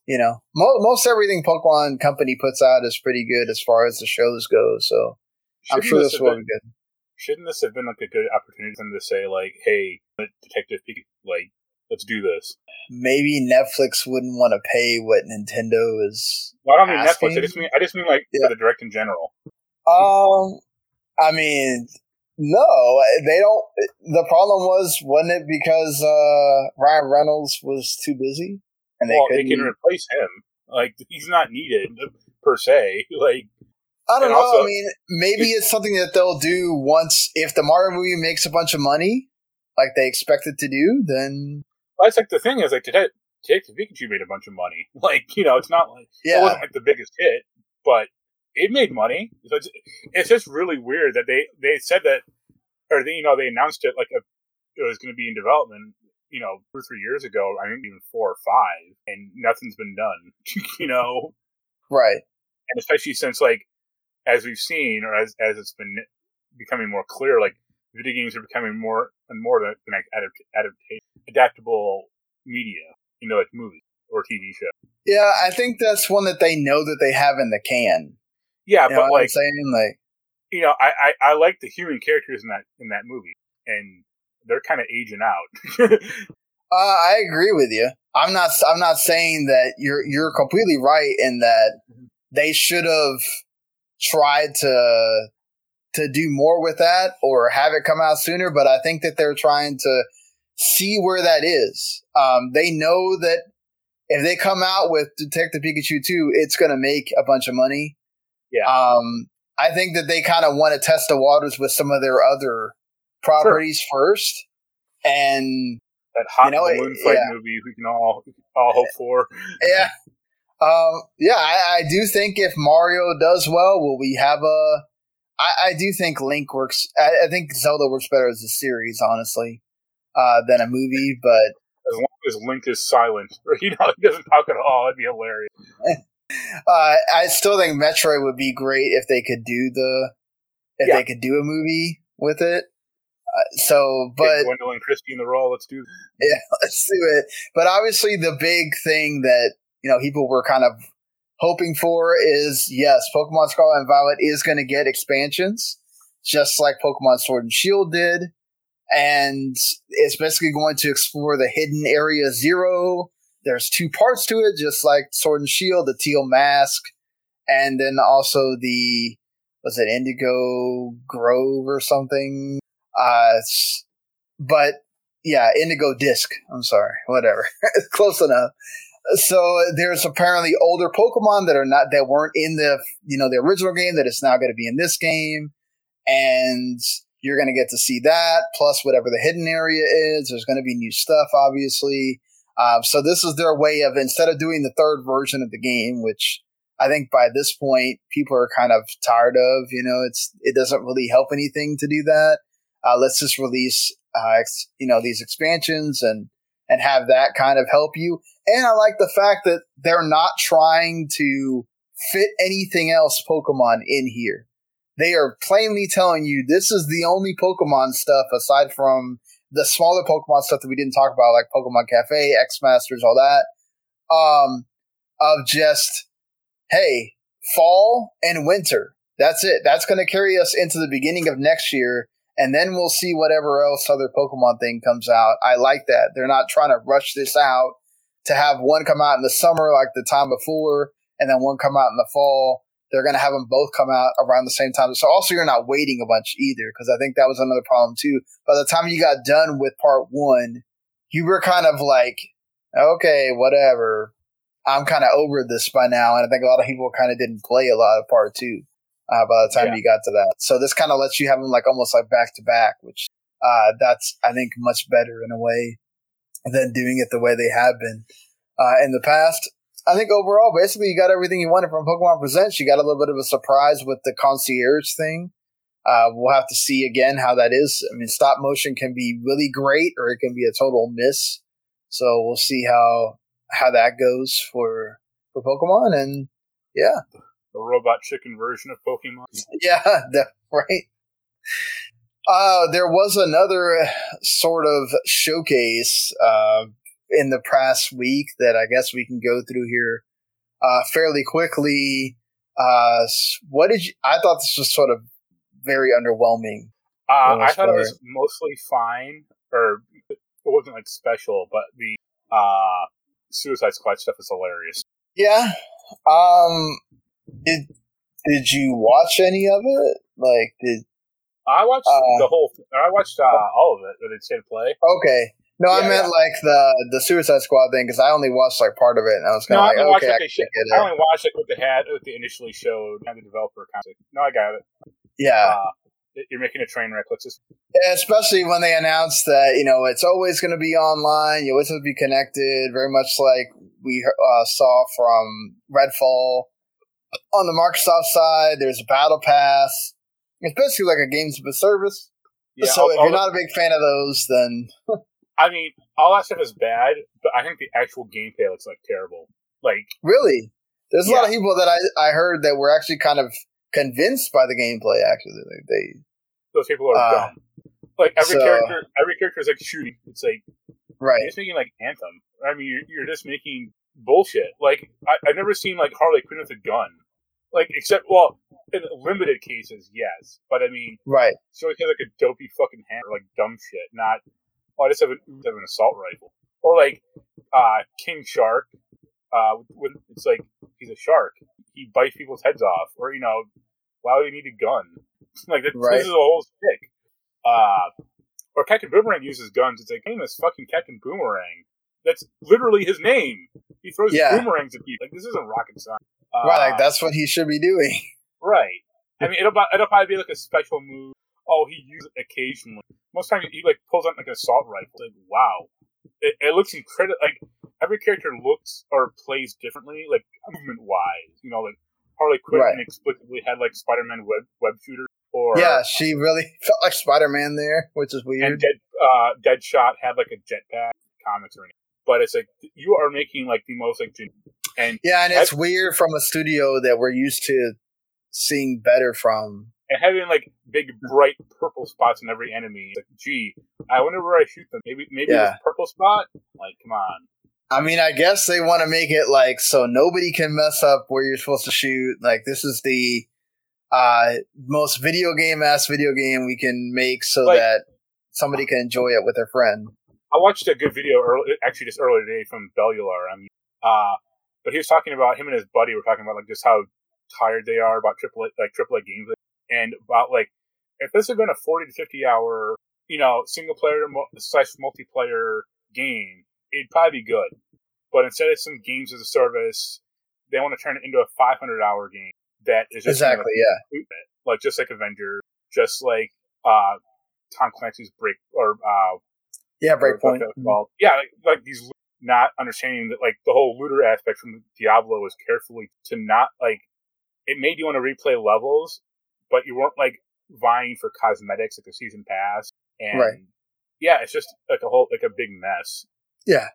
you know mo- most everything Pokemon Company puts out is pretty good as far as the shows go. So shouldn't I'm sure this, this will been, be good. Shouldn't this have been like a good opportunity for them to say like, "Hey, Detective Pikachu, like let's do this. Maybe Netflix wouldn't want to pay what Nintendo is. Well, I don't mean asking. Netflix. I just mean I just mean like yeah. for the direct in general. Um, I mean, no, they don't. The problem was, wasn't it because uh, Ryan Reynolds was too busy, and they well, they can replace him. Like he's not needed per se. Like I don't know. Also, I mean, maybe it's something that they'll do once if the Mario movie makes a bunch of money, like they expect it to do. Then well, that's like the thing is like today, Detective Pikachu made a bunch of money. Like you know, it's not like yeah. it wasn't like the biggest hit, but it made money. So it's, it's just really weird that they they said that, or they, you know they announced it like a, it was going to be in development. You know, two or three years ago, I think even four or five, and nothing's been done. you know, right? And especially since like as we've seen, or as as it's been becoming more clear, like video games are becoming more and more than like adapt, adapt, adaptable media, you know, like movies or TV shows. Yeah, I think that's one that they know that they have in the can. Yeah, you but like saying like, you know, I, I, I like the human characters in that in that movie, and they're kind of aging out. uh, I agree with you. I'm not I'm not saying that you're you're completely right in that mm-hmm. they should have tried to to do more with that or have it come out sooner, but I think that they're trying to see where that is. Um, they know that if they come out with Detective Pikachu 2, it's going to make a bunch of money. Yeah. Um, I think that they kind of want to test the waters with some of their other properties sure. first. And that hot you know, balloon fight yeah. movie we can all all hope for. Yeah. Um, yeah, I, I, do think if Mario does well, will we have a? I, I do think Link works. I, I, think Zelda works better as a series, honestly, uh, than a movie. But as long as Link is silent, or you know, he doesn't talk at all, it'd be hilarious. uh, I still think Metroid would be great if they could do the if yeah. they could do a movie with it. So, but Gwendoline Christie in the role. Let's do. Yeah, let's do it. But obviously, the big thing that you know people were kind of hoping for is yes, Pokemon Scarlet and Violet is going to get expansions, just like Pokemon Sword and Shield did, and it's basically going to explore the hidden area zero. There's two parts to it, just like Sword and Shield, the teal mask, and then also the was it Indigo Grove or something uh, but yeah, Indigo Disc. I'm sorry, whatever. Close enough. So there's apparently older Pokemon that are not that weren't in the you know the original game that is now going to be in this game, and you're going to get to see that plus whatever the hidden area is. There's going to be new stuff, obviously. Um, so this is their way of instead of doing the third version of the game, which I think by this point people are kind of tired of. You know, it's it doesn't really help anything to do that uh, let's just release uh, you know these expansions and and have that kind of help you. And I like the fact that they're not trying to fit anything else Pokemon in here. They are plainly telling you this is the only Pokemon stuff aside from the smaller Pokemon stuff that we didn't talk about, like Pokemon Cafe, X Masters, all that. Um, of just hey, fall and winter. That's it. That's going to carry us into the beginning of next year and then we'll see whatever else other Pokemon thing comes out. I like that. They're not trying to rush this out to have one come out in the summer like the time before and then one come out in the fall. They're going to have them both come out around the same time. So also you're not waiting a bunch either because I think that was another problem too. By the time you got done with part one, you were kind of like, okay, whatever. I'm kind of over this by now. And I think a lot of people kind of didn't play a lot of part two uh, by the time yeah. you got to that. So this kind of lets you have them like almost like back to back, which uh, that's I think much better in a way than doing it the way they have been uh, in the past. I think overall, basically, you got everything you wanted from Pokemon Presents. You got a little bit of a surprise with the concierge thing. Uh, we'll have to see again how that is. I mean, stop motion can be really great, or it can be a total miss. So we'll see how how that goes for for Pokemon. And yeah, the robot chicken version of Pokemon. Yeah, that, right. Uh, there was another sort of showcase uh, in the past week that I guess we can go through here uh, fairly quickly. Uh, what did you? I thought this was sort of very underwhelming. Uh, I thought it was mostly fine, or it wasn't like special, but the uh, Suicide Squad stuff is hilarious. Yeah. Um, did Did you watch any of it? Like, did I watched uh, the whole? I watched uh, all of it that it said play. Okay. No, yeah, I meant yeah. like the the Suicide Squad thing because I only watched like part of it, and I was kind of no, like, okay, I, I, I only watched it with the hat what they initially showed and the developer kind of. No, I got it. Yeah. Uh, you're making a train wreck. Let's just. especially when they announced that you know it's always going to be online. You always have to be connected. Very much like we uh, saw from Redfall on the Microsoft side, there's a battle pass. It's basically like a games of a service. Yeah, so if you're not a big fan of those, then I mean, all that stuff is bad, but I think the actual gameplay looks like terrible. Like really, there's a yeah. lot of people that I I heard that were actually kind of convinced by the gameplay. Actually, they those people are uh, dumb. Like every so, character, every character is like shooting. It's like right. You're just making like Anthem. I mean, you're, you're just making bullshit. Like I, have never seen like Harley Quinn with a gun. Like except well, in limited cases, yes. But I mean, right? She always has like a dopey fucking hand or like dumb shit. Not oh, I just have an, have an assault rifle or like uh, King Shark. Uh, when it's like he's a shark, he bites people's heads off, or you know, why would you need a gun? Like this, Right. this is a whole stick. Uh, or Captain Boomerang uses guns. It's like, name is fucking Captain Boomerang. That's literally his name. He throws Yeah. boomerangs at people. Like this isn't rocket science. Uh, right, like that's what he should be doing. Right. I mean, it'll it'll probably be like a special move. Oh, he uses it occasionally. Most times he like pulls out like an assault rifle. Like wow, it, it looks incredible. Like every character looks or plays differently, like movement wise. You know, like Harley Quinn Right. inexplicably had like Spider Man web web shooter, or yeah, she really felt like Spider Man there, which is weird. and. Dead uh, Deadshot had like a jetpack comics or anything. But it's like you are making like the most like and Yeah, and it's weird from a studio that we're used to seeing better from. and having like big bright purple spots in every enemy. Like, gee, I wonder where I shoot them. Maybe maybe Yeah. this purple spot. Like, come on. I mean, I guess they want to make it like so nobody can mess up where you're supposed to shoot. Like this is the uh most video game ass video game we can make so Like- that somebody can enjoy it with their friend. I watched a good video early, actually just earlier today from Bellular. I mean, uh, but he was talking about him and his buddy were talking about like just how tired they are about triple A- like triple A games and about like if this had been a forty to fifty hour you know single player slash multiplayer game, it'd probably be good. But instead, of some games as a service. They want to turn it into a five hundred hour game that is just gonna, Exactly, yeah. like just like Avenger, just like uh, Tom Clancy's Break or uh, Yeah, breakpoint. called. Yeah, like, like these not understanding that like the whole looter aspect from Diablo was carefully to not like it made you want to replay levels, but you weren't like vying for cosmetics like a season pass and Right. yeah, it's just like a whole like a big mess. Yeah.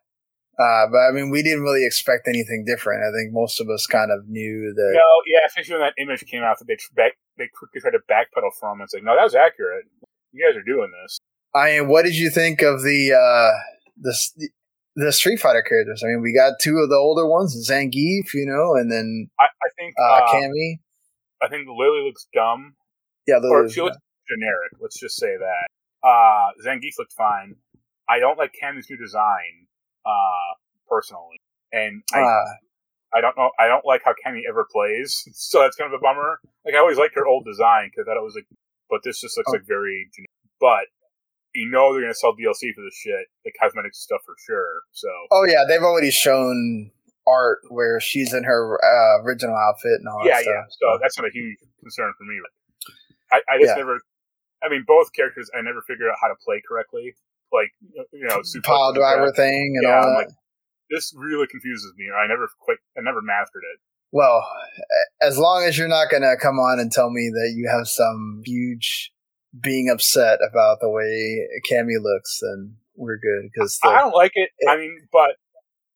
Uh, but I mean, we didn't really expect anything different. I think most of us kind of knew that. No, yeah, especially when that image came out that they tr- back they quickly tried to backpedal from. It's like no, that was accurate. You guys are doing this. I mean, what did you think of the uh, the the Street Fighter characters? I mean, we got two of the older ones, Zangief, you know, and then I, I think uh, uh, Cammy. I think Lily looks dumb. Yeah, or those, she looks generic. Let's just say that. Uh, Zangief looked fine. I don't like Cammy's new design, uh, personally, and I, uh, I don't know. I don't like how Cammy ever plays, so that's kind of a bummer. Like I always liked her old design because I thought it was like, but this just looks Oh. like very. Generic. But you know they're gonna sell DLC for this shit, the cosmetic stuff for sure. So oh yeah, they've already shown art where she's in her uh, original outfit and all yeah, that yeah. So that's not a huge concern for me. I, I just Yeah. never. I mean, both characters, I never figured out how to play correctly. Like you know, Pile driver thing and Yeah, all that. like, this really confuses me. I never quite, I never mastered it. well, as long as you're not going to come on and tell me that you have some huge being upset about the way Cammy looks, then we're good. Because I don't like it. I mean, but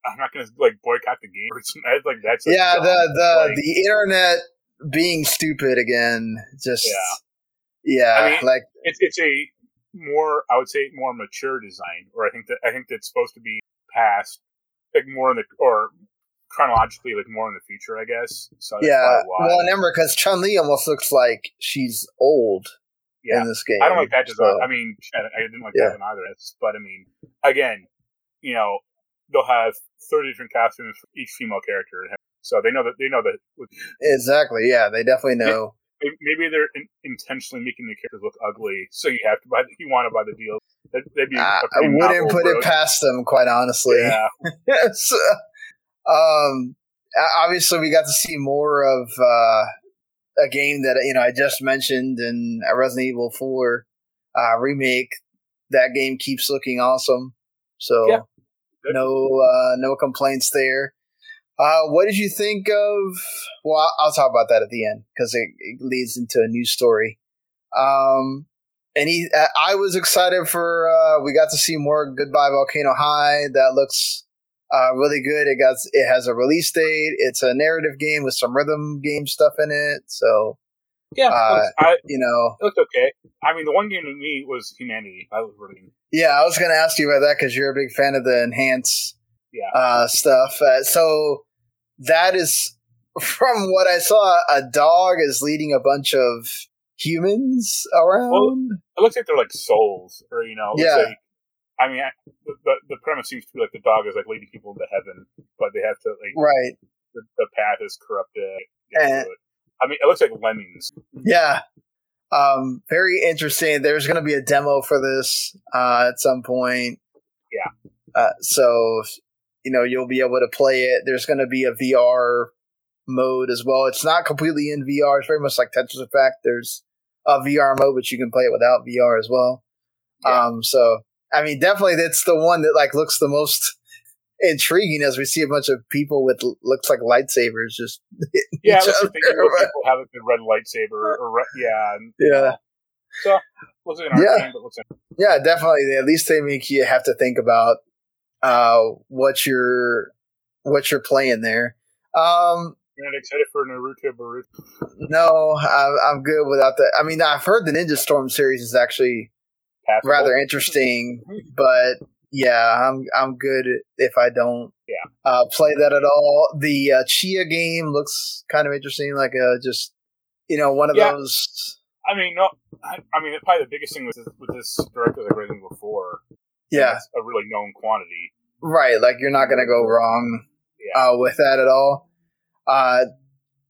I'm not gonna like boycott the game. or something. I Like that's yeah, the the Like, the internet being stupid again. Just Yeah. yeah, I mean- like it's it's a more I would say more mature design, or I think that I think that's supposed to be past like more in the or chronologically like more in the future, I guess. So yeah. Well, remember because Chun Li almost looks like she's old yeah. in this game. I don't like that design. so- I mean, I didn't like Yeah. that one either. But I mean, again, you know, they'll have thirty different costumes for each female character, so they know that they know that exactly. Yeah, they definitely know. maybe- they're in, intentionally making the characters look ugly, so you have to buy. The, you want to buy the deal. That, that'd be. a I, wouldn't put it past them, quite honestly. Yeah, yes. Um, obviously, we got to see more of uh, a game that you know I just mentioned in Resident Evil Four uh, remake. That game keeps looking awesome. So Yeah. No uh, no complaints there. Uh, what did you think of? Well, I'll, I'll talk about that at the end because it, it leads into a new story. Um, and he, uh, I was excited for. Uh, we got to see more Goodbye Volcano High. That looks uh, really good. It got it has a release date. It's a narrative game with some rhythm game stuff in it. So yeah. Uh, I, it you know, looked okay. I mean, the one game to me was Humanity. I was really yeah, I was going to ask you about that because you're a big fan of the enhance yeah. uh, stuff. Uh, so that is from what I saw. A dog is leading a bunch of humans around. It looks like they're like souls, or you know, it Yeah. Like, I mean, I, the, the the premise seems to be like the dog is like leading people into heaven, but they have to like right. the, the path is corrupted. And- I mean, it looks like lemmings. Yeah. Um, very interesting. There's going to be a demo for this uh, at some point. Yeah. Uh, so you know you'll be able to play it. There's going to be a VR mode as well. It's not completely in VR. It's very much like Tetris Effect. There's a VR mode, but you can play it without VR as well. Yeah. Um, so I mean, definitely that's the one that like looks the most intriguing as we see a bunch of people with looks like lightsabers just yeah. People have a good red lightsaber or red, yeah, and, yeah. So was it an Yeah. game, but what's in Yeah, definitely. At least they make you have to think about uh, what you're what you're playing there. Um, You're not excited for Naruto Boruto? no, I'm, I'm good without that. I mean, I've heard the Ninja Storm series is actually Passable? rather interesting, but yeah, I'm I'm good if I don't Yeah. uh, play that at all. The uh, Tchia game looks kind of interesting, like a just you know one of Yeah. those. I mean, no. I, I mean, probably the biggest thing with this, with this direct was like Four. Yeah, a really known quantity. right. Like you're not gonna go wrong Yeah. uh, with that at all.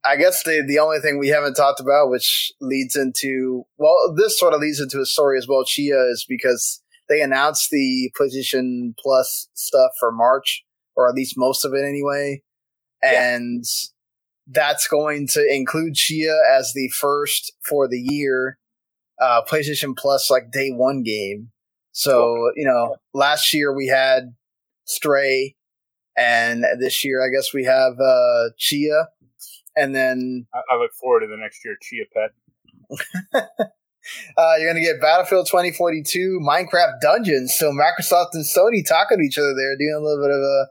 I guess the the only thing we haven't talked about, which leads into well, this sort of leads into a story as well. Tchia is because they announced the PlayStation Plus stuff for March, or at least most of it anyway, Yeah. and that's going to include Tchia as the first for the year uh, PlayStation Plus like day one game. So you know, last year we had Stray, and this year I guess we have uh, Tchia, and then I, I look forward to the next year Chia Pet. uh, you're gonna get Battlefield 2042, Minecraft Dungeons. So Microsoft and Sony talking to each other there, doing a little bit of a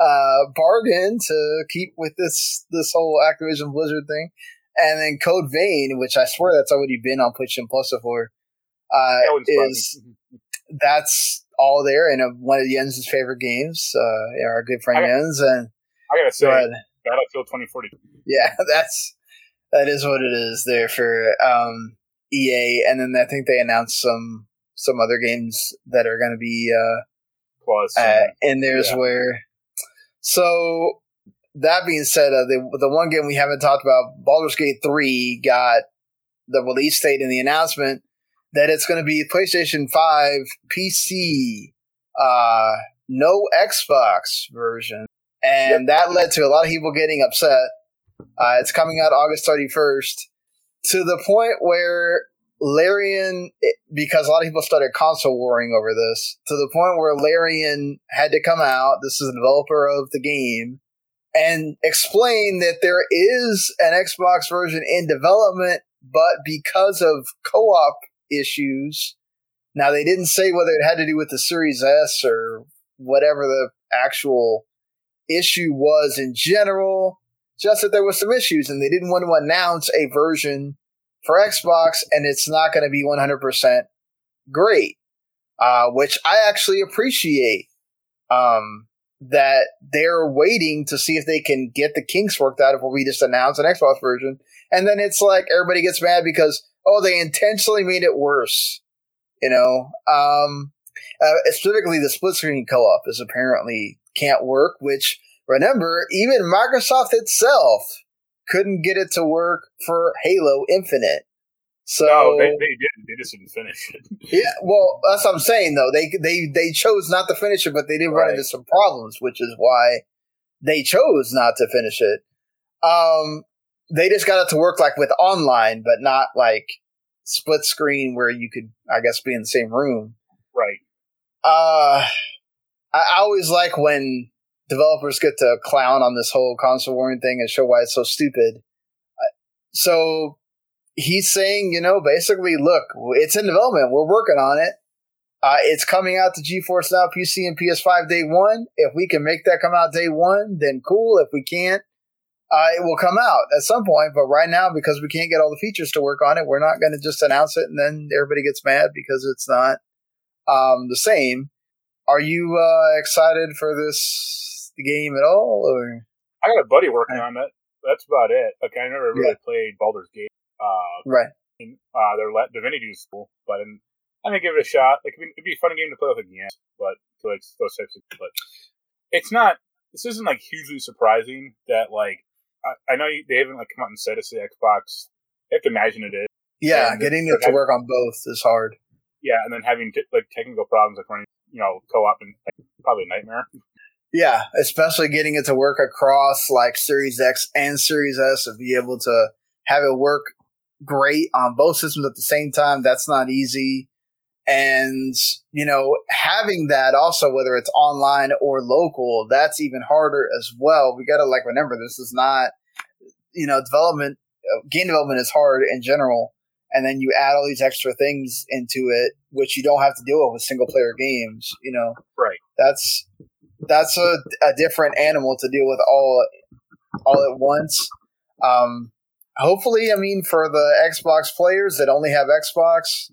uh, bargain to keep with this this whole Activision Blizzard thing, and then Code Vein, which I swear that's already been on PlayStation Plus before. Uh, That is fun. that's all there and one of Jens's favorite games, uh, our good friend I- Jens, and I gotta say, go. Battlefield 2040. Yeah, that's that is what it is there for um, EA, and then I think they announced some some other games that are going to be uh, Plus, uh, um, in there as yeah. where. So that being said, uh, the the one game we haven't talked about, Baldur's Gate three, got the release date and the announcement that it's going to be PlayStation Five, PC, uh, no Xbox version, and that led to a lot of people getting upset. Uh, it's coming out August thirty first, to the point where Larian, because a lot of people started console warring over this, to the point where Larian had to come out. This is the developer of the game and explain that there is an Xbox version in development, but because of co-op issues, now they didn't say whether it had to do with the Series S or whatever the actual issue was in general, just that there was some issues and they didn't want to announce a version for Xbox and it's not going to be 100% great, uh, which I actually appreciate. Um, that they're waiting to see if they can get the kinks worked out before we just announce an Xbox version. And then it's like everybody gets mad because, oh, they intentionally made it worse. You know, um, uh, specifically the split screen co op is apparently can't work, which remember, even Microsoft itself couldn't get it to work for Halo Infinite. So no, they, they didn't. They just didn't finish it. yeah, well, that's what I'm saying though. They they they chose not to finish it, but they did run into some problems, which is why they chose not to finish it. Um, they just got it to work like with online, but not like split screen where you could, I guess, be in the same room. right. Uh, I always like when developers get to clown on this whole console warring thing and show why it's so stupid. So he's saying, you know, basically, look, it's in development. We're working on it. Uh, it's coming out to GeForce Now, PC, and PS5 day one. If we can make that come out day one, then cool. If we can't, uh, it will come out at some point. But right now, because we can't get all the features to work on it, we're not going to just announce it and then everybody gets mad because it's not um, the same. Are you uh, excited for this game at all? Or I got a buddy working on it. That's about it. Like I never really played Baldur's Gate. Uh, right? in, uh, their Divinity is cool, but I'm, I'm gonna give it a shot. Like it'd be, it'd be a fun game to play with again, but like those types of. But it's not. This isn't like hugely surprising that like I, I know you, they haven't like come out and said it's the Xbox. You have to imagine it is. Yeah, And getting it to work on both is hard. Yeah, and then having t- like technical problems like running, you know, co-op and probably nightmare. Yeah, especially getting it to work across like Series X and Series S to be able to have it work great on both systems at the same time. That's not easy. And, you know, having that also, whether it's online or local, that's even harder as well. We got to like remember this is not, you know, development, uh, game development is hard in general. And then you add all these extra things into it, which you don't have to deal with with single player games, you know, Right. that's, that's a, a different animal to deal with all, all at once. Um, hopefully, I mean, for the Xbox players that only have Xbox,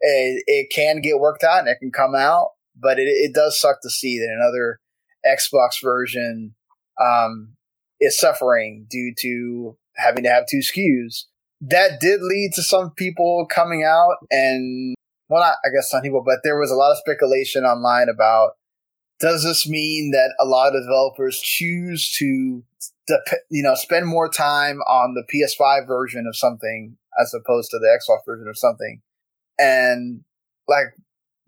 it, it can get worked out and it can come out, but it, it does suck to see that another Xbox version um, is suffering due to having to have two SKUs. That did lead to some people coming out and, well, not, I guess some people, but there was a lot of speculation online about does this mean that a lot of developers choose to you know spend more time on the PS5 version of something as opposed to the Xbox version of something? And like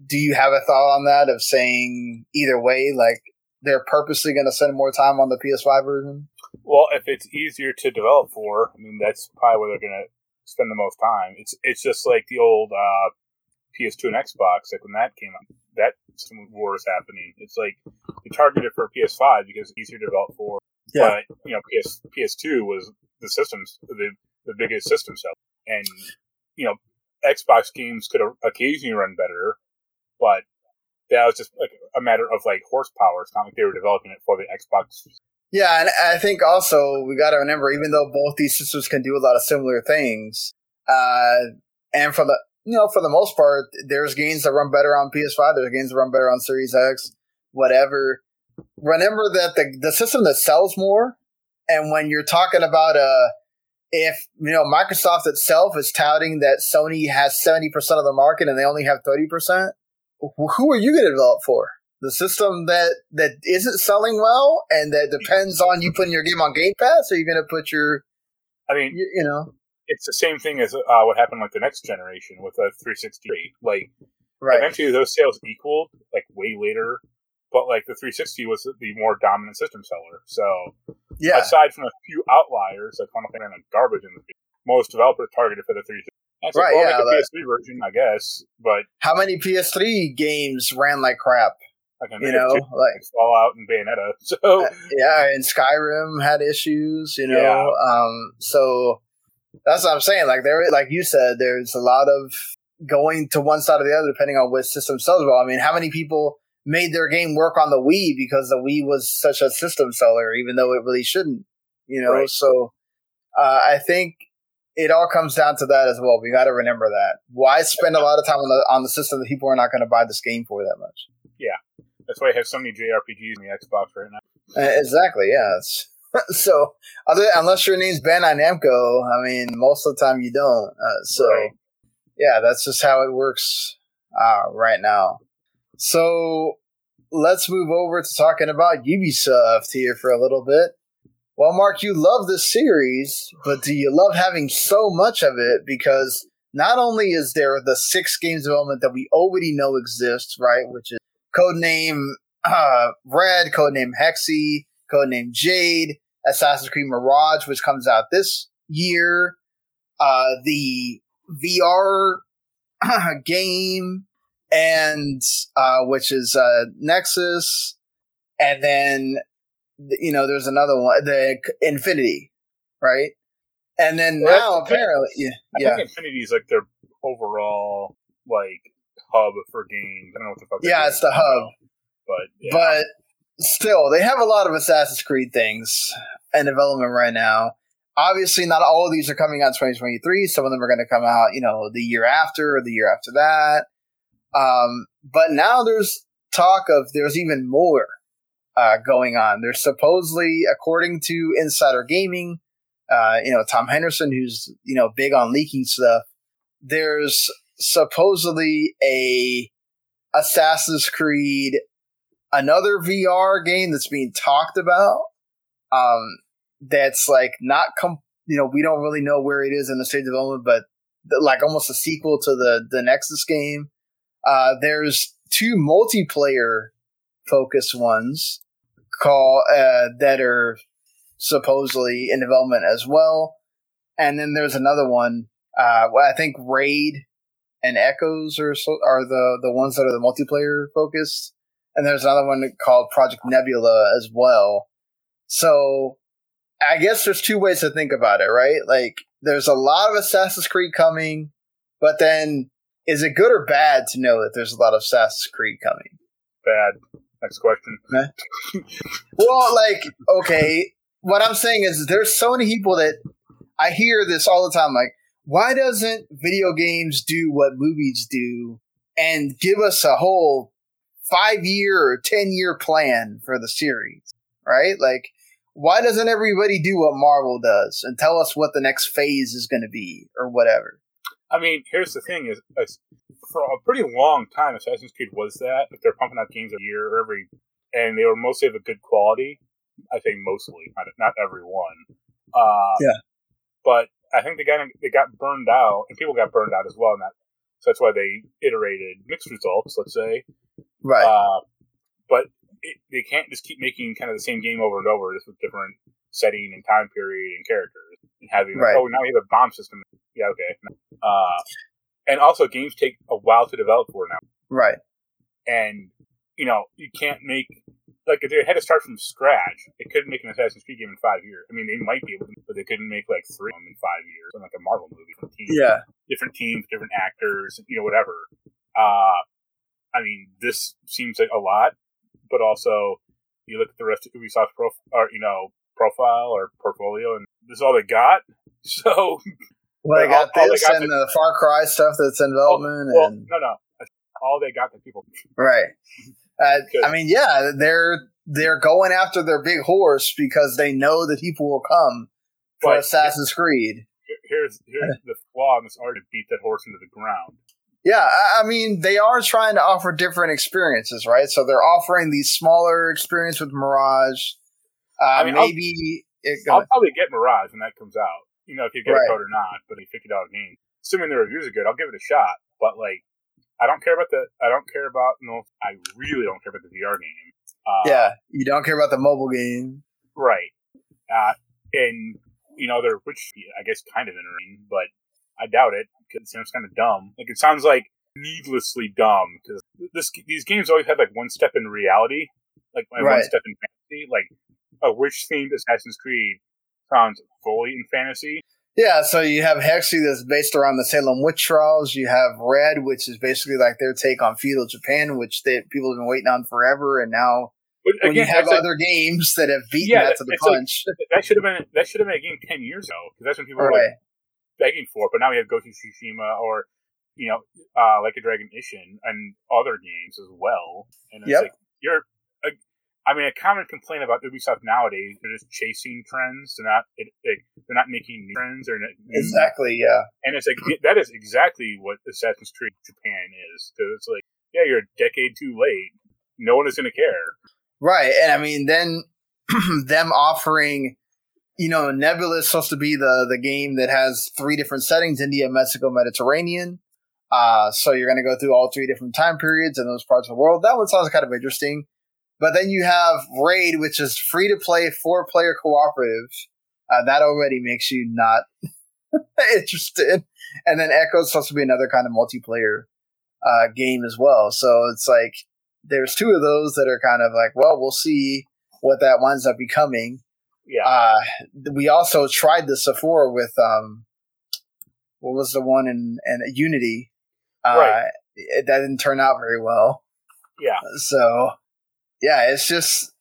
do you have a thought on that of saying either way like they're purposely going to spend more time on the PS5 version Well, if it's easier to develop for, I mean, that's probably where they're going to spend the most time. It's it's just like the old uh, PS2 and Xbox, like when that came out, that some war is happening. It's like they targeted for PS5 because it's easier to develop for. Yeah. But you know, PS PS2 was the systems the the biggest system seller, and you know, Xbox games could occasionally run better, but that was just like a matter of like horsepower. It's not like they were developing it for the Xbox. Yeah and I think also we got to remember even though both these systems can do a lot of similar things uh and for the you know for the most part there's games that run better on PS5 there's games that run better on Series X whatever remember that the the system that sells more and when you're talking about uh if you know Microsoft itself is touting that Sony has 70% of the market and they only have 30%, who are you going to develop for? The system that that isn't selling well and that depends on you putting your game on Game Pass, or are you going to put your I mean, you, you know it's the same thing as uh, what happened like the next generation with a 360. Like right eventually those sales equaled like way later, but like the 360 was the more dominant system seller. So yeah aside from a few outliers, like Final Fantasy and garbage in the field, most developers targeted for the 360. And it's Right, like, well, yeah, a like- PS3 version, I guess, but how many PS3 games ran like crap? You know, like Fallout and Bayonetta. So Uh, yeah, and Skyrim had issues, you know. Yeah. Um, so that's what I'm saying. Like there, like you said, there's a lot of going to one side or the other depending on which system sells well. I mean, how many people made their game work on the Wii because the Wii was such a system seller, even though it really shouldn't, you know? Right. So uh, I think it all comes down to that as well. We got to remember that. Why spend a lot of time on the on the system that people are not going to buy this game for that much? That's why I have so many JRPGs in the Xbox right now. Uh, exactly. Yeah. So, other unless your name's Bandai Namco, I mean, most of the time you don't. Uh, so, Right. yeah, that's just how it works uh, right now. So, let's move over to talking about Ubisoft here for a little bit. Well, Mark, you love this series, but do you love having so much of it? Because not only is there the six games development that we already know exists, right, which is codename uh, Red, codename Hexe, codename Jade, Assassin's Creed Mirage, which comes out this year, uh, the VR game, and uh, which is uh, Nexus, and then you know there's another one, the Infinity, right? And then Well, now apparently, yeah, I yeah, think Infinity is like their overall like hub for games. I don't know what the fuck. Yeah, it's the now, hub. But yeah. but still, they have a lot of Assassin's Creed things in development right now. Obviously, not all of these are coming out in 2023. Some of them are going to come out, you know, the year after or the year after that. Um, but now there's talk of there's even more uh, going on. There's supposedly, according to Insider Gaming, uh, you know, Tom Henderson, who's you know big on leaking stuff. There's supposedly a Assassin's Creed another VR game that's being talked about. Um, that's like not com- you know we don't really know where it is in the stage of development, but like almost a sequel to the the Nexus game. Uh, there's two multiplayer focused ones call uh, that are supposedly in development as well. And then there's another one. Uh, well, I think Raid and Echoes are so, are the the ones that are the multiplayer focused. And there's another one called Project Nebula as well. So I guess there's two ways to think about it, right? Like there's a lot of Assassin's Creed coming, but then is it good or bad to know that there's a lot of Assassin's Creed coming? Bad. Next question. well, like, okay, what I'm saying is there's so many people that I hear this all the time. Like, why doesn't video games do what movies do and give us a whole five year or 10 year plan for the series? Right? Like, why doesn't everybody do what Marvel does and tell us what the next phase is going to be or whatever? I mean, here's the thing: is, is for a pretty long time, Assassin's Creed was that. If they're pumping out games a year or every, and they were mostly of a good quality. I think mostly, not, not every one. Uh, yeah. But I think they got they got burned out, and people got burned out as well. And that so that's why they iterated mixed results. Let's say, right. Uh, but it, they can't just keep making kind of the same game over and over, just with different setting and time period and characters, and having right. oh now we have a bomb system. Yeah, okay. Uh, and also games take a while to develop for now. Right. And you know you can't make like if they had to start from scratch, they couldn't make an Assassin's Creed game in five years. I mean, they might be able to, but they couldn't make like three of them in five years, like a Marvel movie. Teams, yeah, different teams, different actors, you know, whatever. Uh, I mean, this seems like a lot, but also you look at the rest of Ubisoft's prof- or you know profile or portfolio, and this is all they got. So, well, they got all, this all they got and the Far Cry stuff that's in development. well, and no, no, all they got the people. Right. Uh, I mean, yeah, they're they're going after their big horse because they know that people will come for but Assassin's Creed. Here's here's the flaw in this beat that horse into the ground. Yeah, I mean, they are trying to offer different experiences, right? So they're offering these smaller experience with Mirage. Uh, I mean, maybe I'll, it, I'll probably get Mirage when that comes out. You know, if you get right. a code or not, but a fifty dollar game. Assuming the reviews are good, I'll give it a shot. But like, I don't care about the. I don't care about. No, I really don't care about the VR game. Uh, yeah, you don't care about the mobile game, right? Uh, and you know, they're which I guess kind of interesting, but I doubt it because it sounds kind of dumb. Like it sounds like needlessly dumb because this these games always have like one step in reality, like right. one step in fantasy. Like a witch themed Assassin's Creed sounds fully in fantasy, yeah, so you have Hexe that's based around the Salem witch trials. You have Red, which is basically like their take on feudal Japan, which they, people have been waiting on forever. And now, but when you have other games that have beaten yeah, that to the punch, like, that should have been that should have been a game ten years ago because that's when people right. were like begging for. It. But now we have Ghost of Tsushima or you know, uh, like a Dragon Ishin and other games as well. And it's yep. like you're I mean, a common complaint about Ubisoft nowadays they're just chasing trends. They're not it, it, they're not making new trends. Or exactly, yeah. And it's like that is exactly what Assassin's Creed Japan is. Because it's like, yeah, you're a decade too late. No one is going to care. Right, and I mean, then them offering, you know, Nebula is supposed to be the the game that has three different settings: India, Mexico, Mediterranean. Uh, so you're going to go through all three different time periods in those parts of the world. That one sounds kind of interesting. But then you have Raid, which is free to play, four player cooperative. Uh, that already makes you not interested. And then Echo is supposed to be another kind of multiplayer uh, game as well. So it's like there's two of those that are kind of like, well, we'll see what that winds up becoming. Yeah. Uh, we also tried this before with um, what was the one in, in Unity? Uh, right. It, that didn't turn out very well. Yeah. So yeah, it's just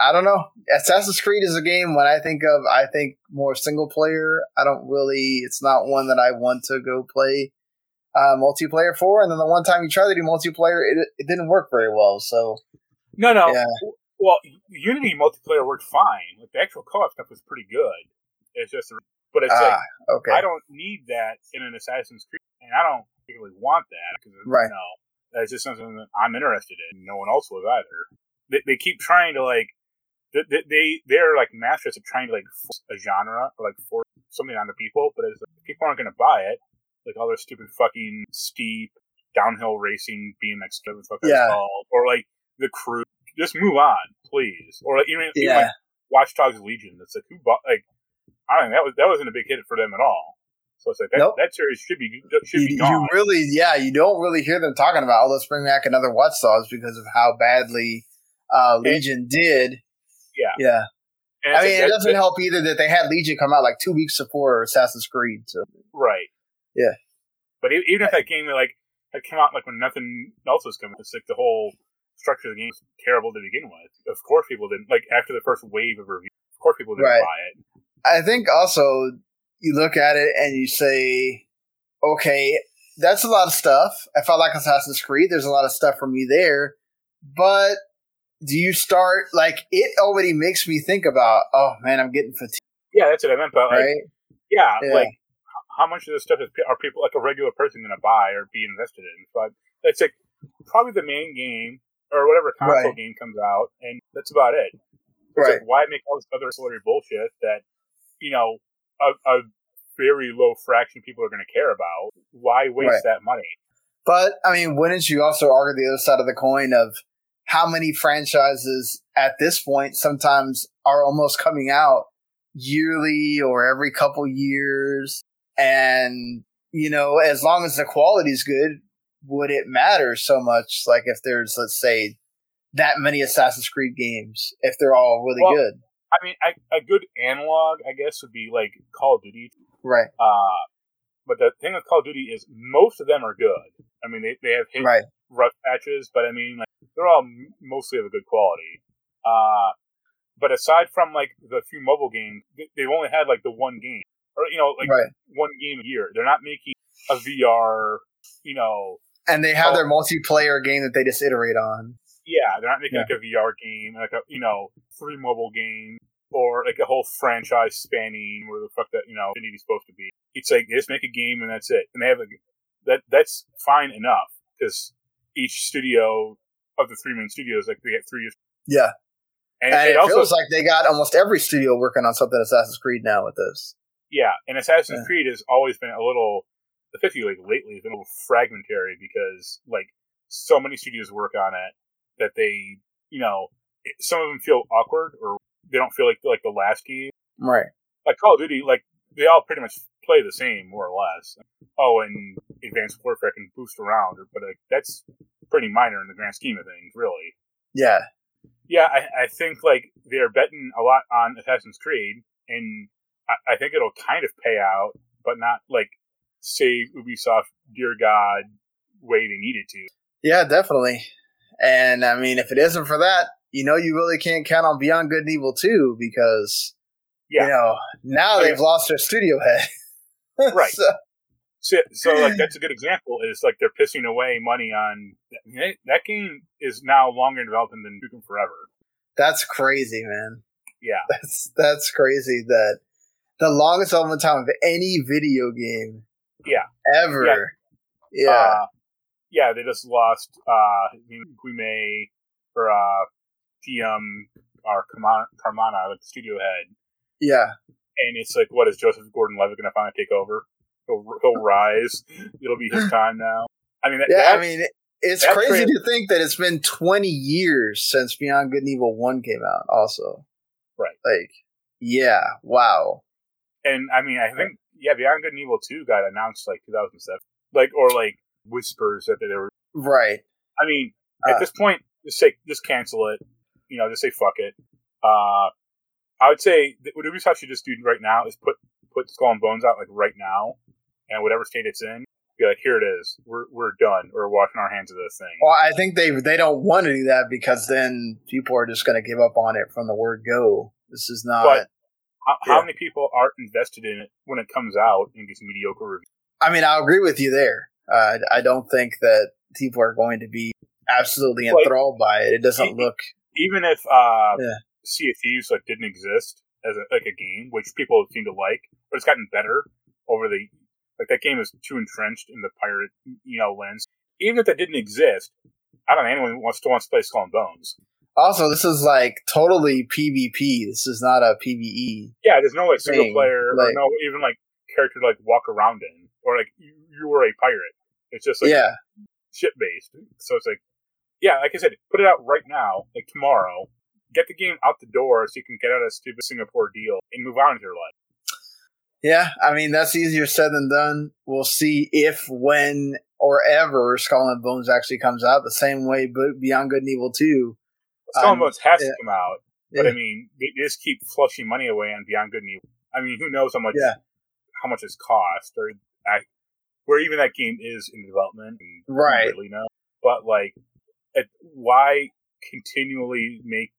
I don't know. Assassin's Creed is a game when I think of I think more single player. I don't really it's not one that I want to go play uh, multiplayer for. And then the one time you tried to do multiplayer, it it didn't work very well. So no, no. Yeah. Well, Unity multiplayer worked fine. Like the actual co-op stuff was pretty good. It's just, but it's ah, like okay. I don't need that in an Assassin's Creed, and I don't particularly want that because right. you know, that's just something that I'm interested in. No one else was either they, they keep trying to like they, they they're like masters of trying to like force a genre or like force something on the people, but as people aren't going to buy it, like all their stupid fucking steep downhill racing BMX, whatever the fuck Yeah. that's called, or like the crew. Just move on, please. Or like even, even like Watch Dogs Legion. It's like who bought like I don't know that was that wasn't a big hit for them at all. So it's like that, Nope. that series should be should You, be you really, yeah, you don't really hear them talking about, oh, let's bring back another Watch Dogs because of how badly uh, Legion did. Yeah. Yeah. And I mean, it doesn't help either that they had Legion come out like two weeks before Assassin's Creed. So right. Yeah. But even if that game like had come out like when nothing else was coming, it's like the whole structure of the game was terrible to begin with. Of course, people didn't like after the first wave of reviews. Of course, people didn't Right. buy it. I think also you look at it and you say, okay, that's a lot of stuff. I felt like Assassin's Creed. There's a lot of stuff for me there, but do you start like it already makes me think about? Oh man, I'm getting fatigued, Yeah, that's what I meant. But like, right? yeah, Yeah. like how much of this stuff is, are people like a regular person going to buy or be invested in? But it's like probably the main game or whatever console Right. game comes out, and that's about it. It's Right. like, why make all this other ancillary bullshit that you know a, a very low fraction of people are going to care about? Why waste that money? But I mean, wouldn't you also argue the other side of the coin of how many franchises at this point sometimes are almost coming out yearly or every couple years? And, you know, as long as the quality's good, would it matter so much? Like if there's, let's say, that many Assassin's Creed games, if they're all really Well- good. I mean, I, a good analog, I guess, would be like Call of Duty. Right, Uh, but the thing with Call of Duty is most of them are good. I mean, they, they have hit right, rough patches, but I mean, like, they're all mostly of a good quality. Uh, but aside from like the few mobile games, they, they've only had like the one game, or you know, like right. one game a year. They're not making a VR, you know, And they have Oh. their multiplayer game that they just iterate on. yeah, they're not making Yeah. like a VR game, like a you know, three mobile game or like a whole franchise spanning where the fuck that you know Infinity's supposed to be. It's like they just make a game and that's it, and they have a that that's fine enough because each studio of the three main studios, like they get three, Yeah. and, And it, it also feels like they got almost every studio working on something Assassin's Creed now with this. yeah, and Assassin's Yeah. Creed has always been a little, especially like lately, has been a little fragmentary because like so many studios work on it that they, you know, some of them feel awkward or they don't feel like like the last game. Right. Like Call of Duty, like they all pretty much play the same more or less. Oh, and Advanced Warfare can boost around, but like that's pretty minor in the grand scheme of things, really. Yeah. Yeah, I, I think like they're betting a lot on Assassin's Creed, and I, I think it'll kind of pay out, but not like save Ubisoft, dear God, way they needed to. Yeah, definitely. And I mean, if it isn't for that, you know, you really can't count on Beyond Good and Evil 2 because, Yeah. you know, now they've lost their studio head. Right. So- So, so like that's a good example. Is like they're pissing away money on that, that game is now longer in development than Duke Forever. that's crazy, man. Yeah, That's that's crazy that the longest development time of any video game Yeah. ever. Yeah. Uh, yeah, they just lost uh Guime or uh GM or Carmona, like the studio head. yeah. And it's like, what is Joseph Gordon-Levitt going to finally take over? He'll, he'll rise. It'll be his time now. I mean, that, Yeah, I mean, it's crazy trans- to think that it's been 20 years since Beyond Good and Evil 1 came out, also. Right. Like, yeah, wow. and I mean, I think yeah, Beyond Good and Evil Two got announced like 2007, like or like whispers that they were. Right. I mean, at Uh. this point, just say just cancel it. You know, just say fuck it. Uh, I would say that what Ubisoft should just do right now is put put Skull and Bones out like right now, and whatever state it's in, be like, here it is. We're we're done. We're washing our hands of this thing. Well, I think they they don't want to do that because then people are just going to give up on it from the word go. This is not. But- How, how many people are invested in it when it comes out and gets mediocre reviews? I mean, I'll agree with you there. Uh, I don't think that people are going to be absolutely Like- enthralled by it. It doesn't look. even if uh, Yeah. Sea of Thieves like didn't exist as a, like a game, which people seem to like, but it's gotten better over the like that game is too entrenched in the pirate you know lens. Even if that didn't exist, I don't know anyone wants still wants to play Skull and Bones. Also, this is like totally PvP. This is not a PvE. Yeah, there's no like single Thing, player or no even like character to like walk around in or like you, you were a pirate. It's just like yeah, ship based. So it's like, yeah, like I said, put it out right now, like tomorrow. Get the game out the door so you can get out of a stupid Singapore deal and move on with your life. yeah. I mean, that's easier said than done. We'll see if, when, or ever Skull and Bones actually comes out. The same way, but Beyond Good and Evil Two. Skull and Um, Bones has yeah. to come out, but Yeah. I mean, they just keep flushing money away on Beyond Good and Evil. I mean, who knows how much Yeah. how much it's cost or I, where even that game is in development. And Right. Really know, but like, why continually make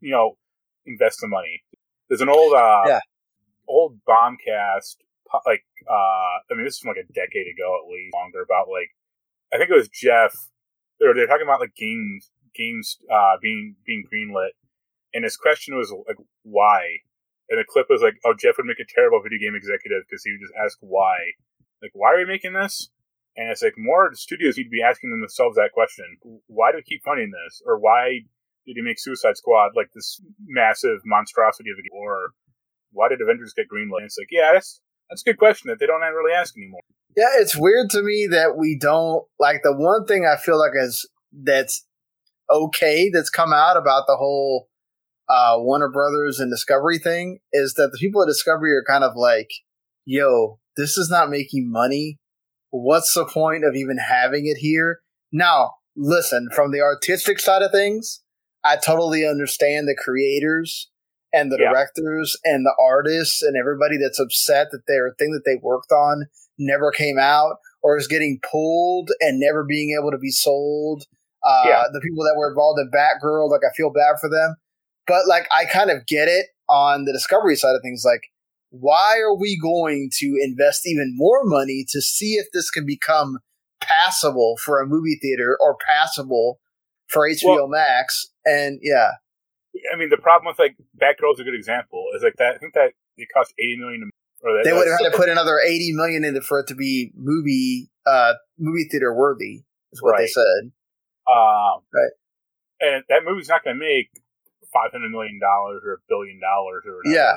you know invest the money? There's an old uh Yeah. old bombcast like uh I mean this is from like a decade ago at least longer about like I think it was Jeff they were they're talking about like games games uh being being greenlit. And his question was like why? And the clip was like oh Jeff would make a terrible video game executive because he would just ask why. Like why are we making this? And it's like more studios need to be asking themselves that question. Why do we keep funding this? Or why did he make Suicide Squad like this massive monstrosity of a game or why did Avengers get greenlit? And it's like, yeah, that's that's a good question that they don't really ask anymore. Yeah, it's weird to me that we don't like the one thing I feel like is that's okay that's come out about the whole uh, Warner Brothers and Discovery thing is that the people at Discovery are kind of like, "Yo, this is not making money. What's the point of even having it here?" Now, listen, from the artistic side of things, I totally understand the creators and the Yeah. directors and the artists and everybody that's upset that their thing that they worked on never came out or is getting pulled and never being able to be sold. Uh, Yeah. The people that were involved in Batgirl, like I feel bad for them, but like I kind of get it on the Discovery side of things. Like, why are we going to invest even more money to see if this can become passable for a movie theater or passable for HBO Max? And yeah, I mean, the problem with like Batgirl is a good example. Is like that. I think that it cost eighty million. To, or that, they would have had to put another eighty million into for it to be movie uh movie theater worthy. Is what they said. Um, Right. And that movie's not going to make five hundred million dollars or a billion dollars or whatever. Yeah.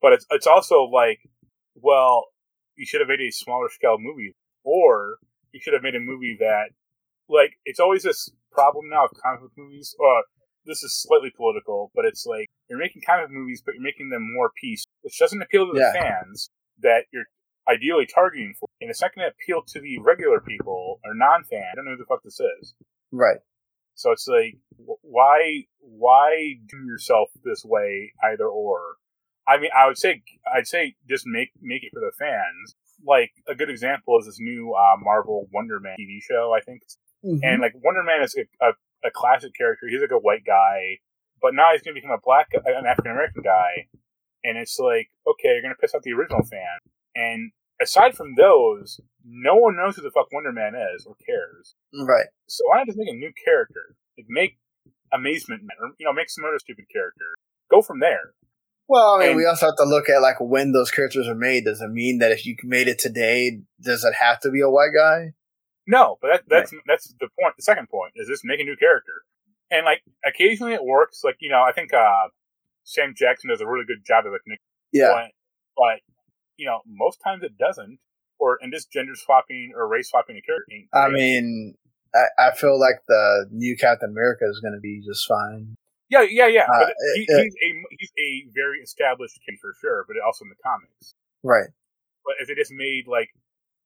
But it's it's also like, well, you should have made a smaller scale movie, or you should have made a movie that, like, it's always this problem now of comic book movies. Uh, this is slightly political, but it's like you're making comic movies, but you're making them more peace, which doesn't appeal to the Yeah. fans that you're ideally targeting for, and it's not going to appeal to the regular people or non-fan. I don't know who the fuck this is. Right. So it's like, why, why do yourself this way, either or? I mean, I would say, I'd say, just make make it for the fans. Like a good example is this new uh, Marvel Wonder Man TV show. I think, Mhm. and like Wonder Man is a, a, a classic character. He's like a white guy, but now he's going to become a black, an African American guy, and it's like, okay, you're going to piss off the original fan. And aside from those, no one knows who the fuck Wonder Man is or cares. right. So why not just make a new character? Like make Amazement Man, or you know, make some other stupid character. Go from there. Well, I mean, And- we also have to look at like when those characters are made. Does it mean that if you made it today, does it have to be a white guy? No, but that, that's that's the point. The second point is just make a new character, and like occasionally it works. Like you know, I think uh, Sam Jackson does a really good job of like Nick, Yeah. but, but you know, most times it doesn't. Or and just gender swapping or race swapping a character. I mean, I, I feel like the new Captain America is going to be just fine. yeah, yeah, yeah. uh, but he, uh, he's a he's a very established case for sure, but also in the comics. Right. But if they just made like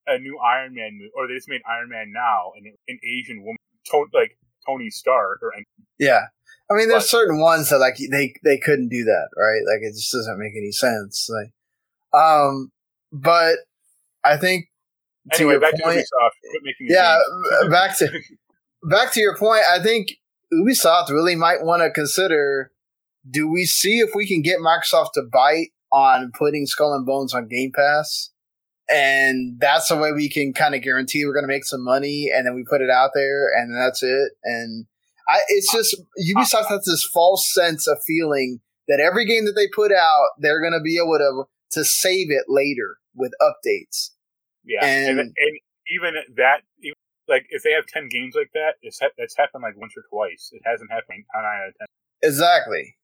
a new Iron Man movie, or they just made Iron Man now and an Asian woman, to- like Tony Stark, or Yeah. I mean, there's But- certain ones that like they they couldn't do that, right? Like it just doesn't make any sense. Like, um, but I think to anyway, your back point, to Ubisoft. Quit making yeah, back to back to your point. I think Ubisoft really might want to consider: Do we see if we can get Microsoft to bite on putting Skull and Bones on Game Pass? And that's the way we can kind of guarantee we're going to make some money, and then we put it out there, and that's it. And I, it's just Ubisoft has this false sense of feeling that every game that they put out, they're going to be able to to save it later with updates. yeah, and, and- and even that, even, like if they have ten games like that, it's ha- that's happened like once or twice. It hasn't happened nine out of ten. Exactly.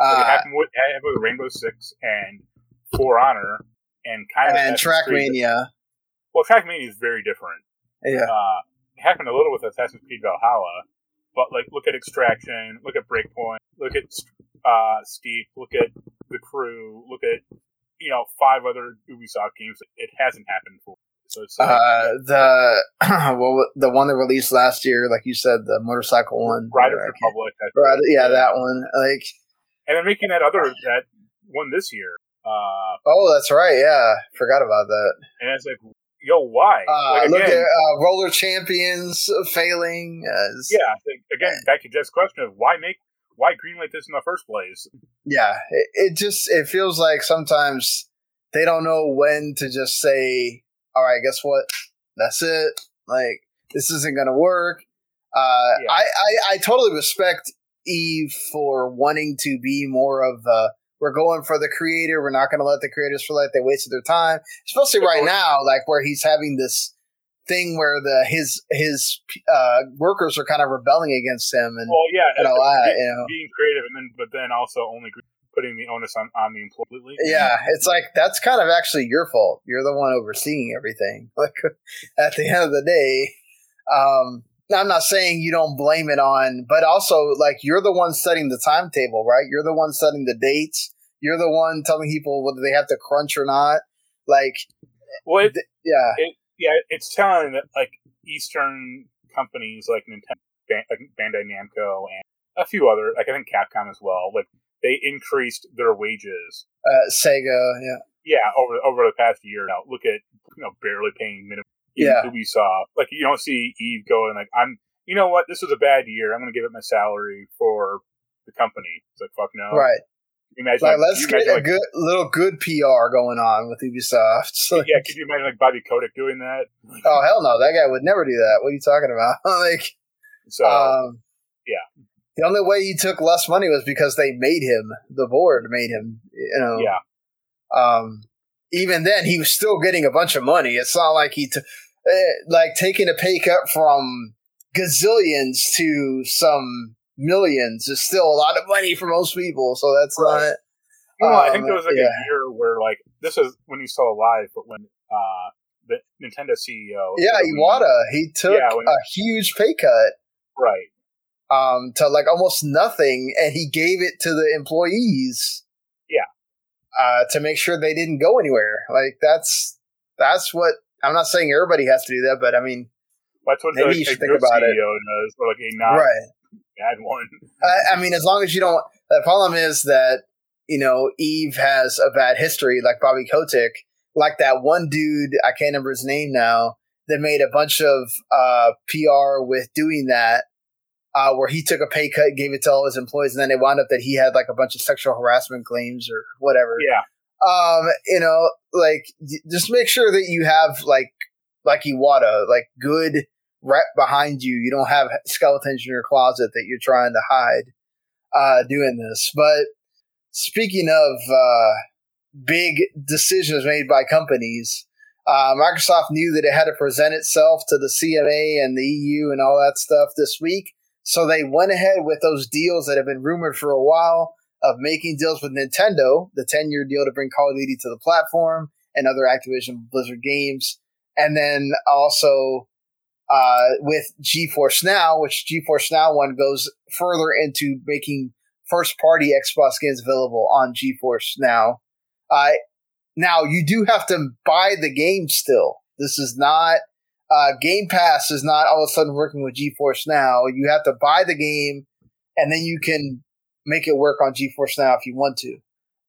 Like, it Uh, happened with, it happened with Rainbow Six and For Honor, and kind of and Trackmania. well, Trackmania is very different. Yeah. Uh, it happened a little with Assassin's Creed Valhalla, but like look at Extraction, look at Breakpoint, look at uh, Steep, look at The Crew, look at you know five other Ubisoft games. It hasn't happened before. So it's like, Uh, the well, the one that released last year, like you said, the motorcycle one. Riders Republic. Right, yeah, that one. Like, and then making that other that one this year. Uh, oh, that's right. Yeah, forgot about that. and it's like, yo, why? Uh, like, look at uh, roller champions failing. As, yeah. Again, back to Jeff's question of why make why greenlight this in the first place? yeah. It, it just it feels like sometimes they don't know when to just say, "All right, guess what? That's it. Like this isn't gonna work." Uh, Yeah. I, I I totally respect Yves for wanting to be more of the. We're going for the creator. We're not going to let the creators feel like they wasted their time, especially right now, like where he's having this thing where the his his uh, workers are kind of rebelling against him, and Well, yeah, and all that, being, you know. being creative, and then but then also only putting the onus on on the employee. yeah, it's like that's kind of actually your fault. You're the one overseeing everything. Like at the end of the day, um, I'm not saying you don't blame it on, but also like you're the one setting the timetable, right? You're the one setting the dates. You're the one telling people whether they have to crunch or not. Like, Well, it, yeah, it, yeah, it's telling that like Eastern companies like Nintendo, Bandai Namco, and a few other, like I think Capcom as well, like they increased their wages. uh, Sega, yeah, Yeah, over over the past year now. Look at you know barely paying minimum. Yeah. Ubisoft. Like you don't see Yves going like I'm. You know what? This was a bad year. I'm going to give up my salary for the company. It's like fuck no. right. You imagine, Like, like, let's you get imagine, a like, good little good PR going on with Ubisoft. So, yeah, could you imagine like Bobby Kotick doing that? oh hell no, that guy would never do that. What are you talking about? like, So um, yeah. The only way he took less money was because they made him. The board made him. You know. yeah, Um. Even then, he was still getting a bunch of money. It's not like he, t- eh, like taking a pay cut from gazillions to some millions is still a lot of money for most people. So that's Right. not. you know, I think Um, there was like yeah. a year where like this is when he's still alive, but when uh the Nintendo CEO, Yeah, the Iwata. He took Yeah, when- a huge pay cut. right? um, to like almost nothing, and he gave it to the employees. Yeah. uh, to make sure they didn't go anywhere. Like that's that's what I'm not saying everybody has to do that, but I mean, That's what Maybe like, you should think about it. CEO does, or like a not right? Bad one. I, I mean, as long as you don't. The problem is that you know Yves has a bad history, like Bobby Kotick, like that one dude. I can't remember his name now. That made a bunch of uh, PR with doing that, uh, where he took a pay cut, gave it to all his employees, and then it wound up that he had like a bunch of sexual harassment claims or whatever. Yeah, Um, you know, like just make sure that you have like like Iwata, like good rep behind you. You don't have skeletons in your closet that you're trying to hide uh, doing this. But speaking of uh, big decisions made by companies, uh, Microsoft knew that it had to present itself to the CMA and the EU and all that stuff this week. So they went ahead with those deals that have been rumored for a while of making deals with Nintendo, the 10 year deal to bring Call of Duty to the platform and other Activision Blizzard games. And then also uh, with GeForce Now, which GeForce Now one goes further into making first party Xbox games available on GeForce Now. Uh, now, you do have to buy the game still. This is not. Uh, game Pass is not all of a sudden working with GeForce Now. You have to buy the game, and then you can make it work on GeForce Now if you want to.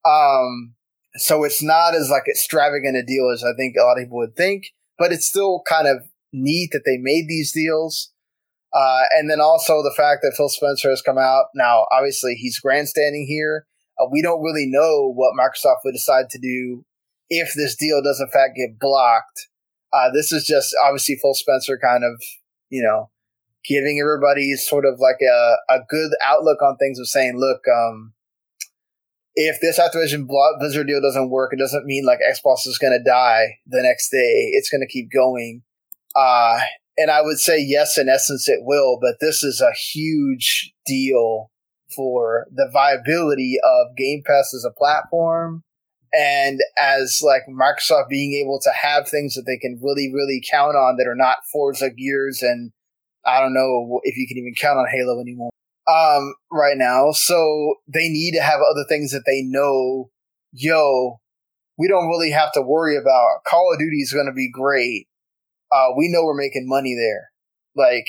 Um, so it's not as like extravagant a deal as I think a lot of people would think, but it's still kind of neat that they made these deals. Uh, and then also the fact that Phil Spencer has come out now. Obviously, he's grandstanding here. Uh, we don't really know what Microsoft would decide to do if this deal does in fact get blocked. Uh, this is just obviously Phil Spencer kind of, you know, giving everybody sort of like a, a good outlook on things of saying, look, um, if this Activision Blizzard deal doesn't work, it doesn't mean like Xbox is going to die the next day. It's going to keep going. Uh, and I would say yes, in essence, it will, but this is a huge deal for the viability of Game Pass as a platform and as like Microsoft being able to have things that they can really, really count on that are not Forza Gears and I don't know if you can even count on Halo anymore. Um, right now. So they need to have other things that they know, yo, we don't really have to worry about. Call of Duty is going to be great. Uh, we know we're making money there. Like,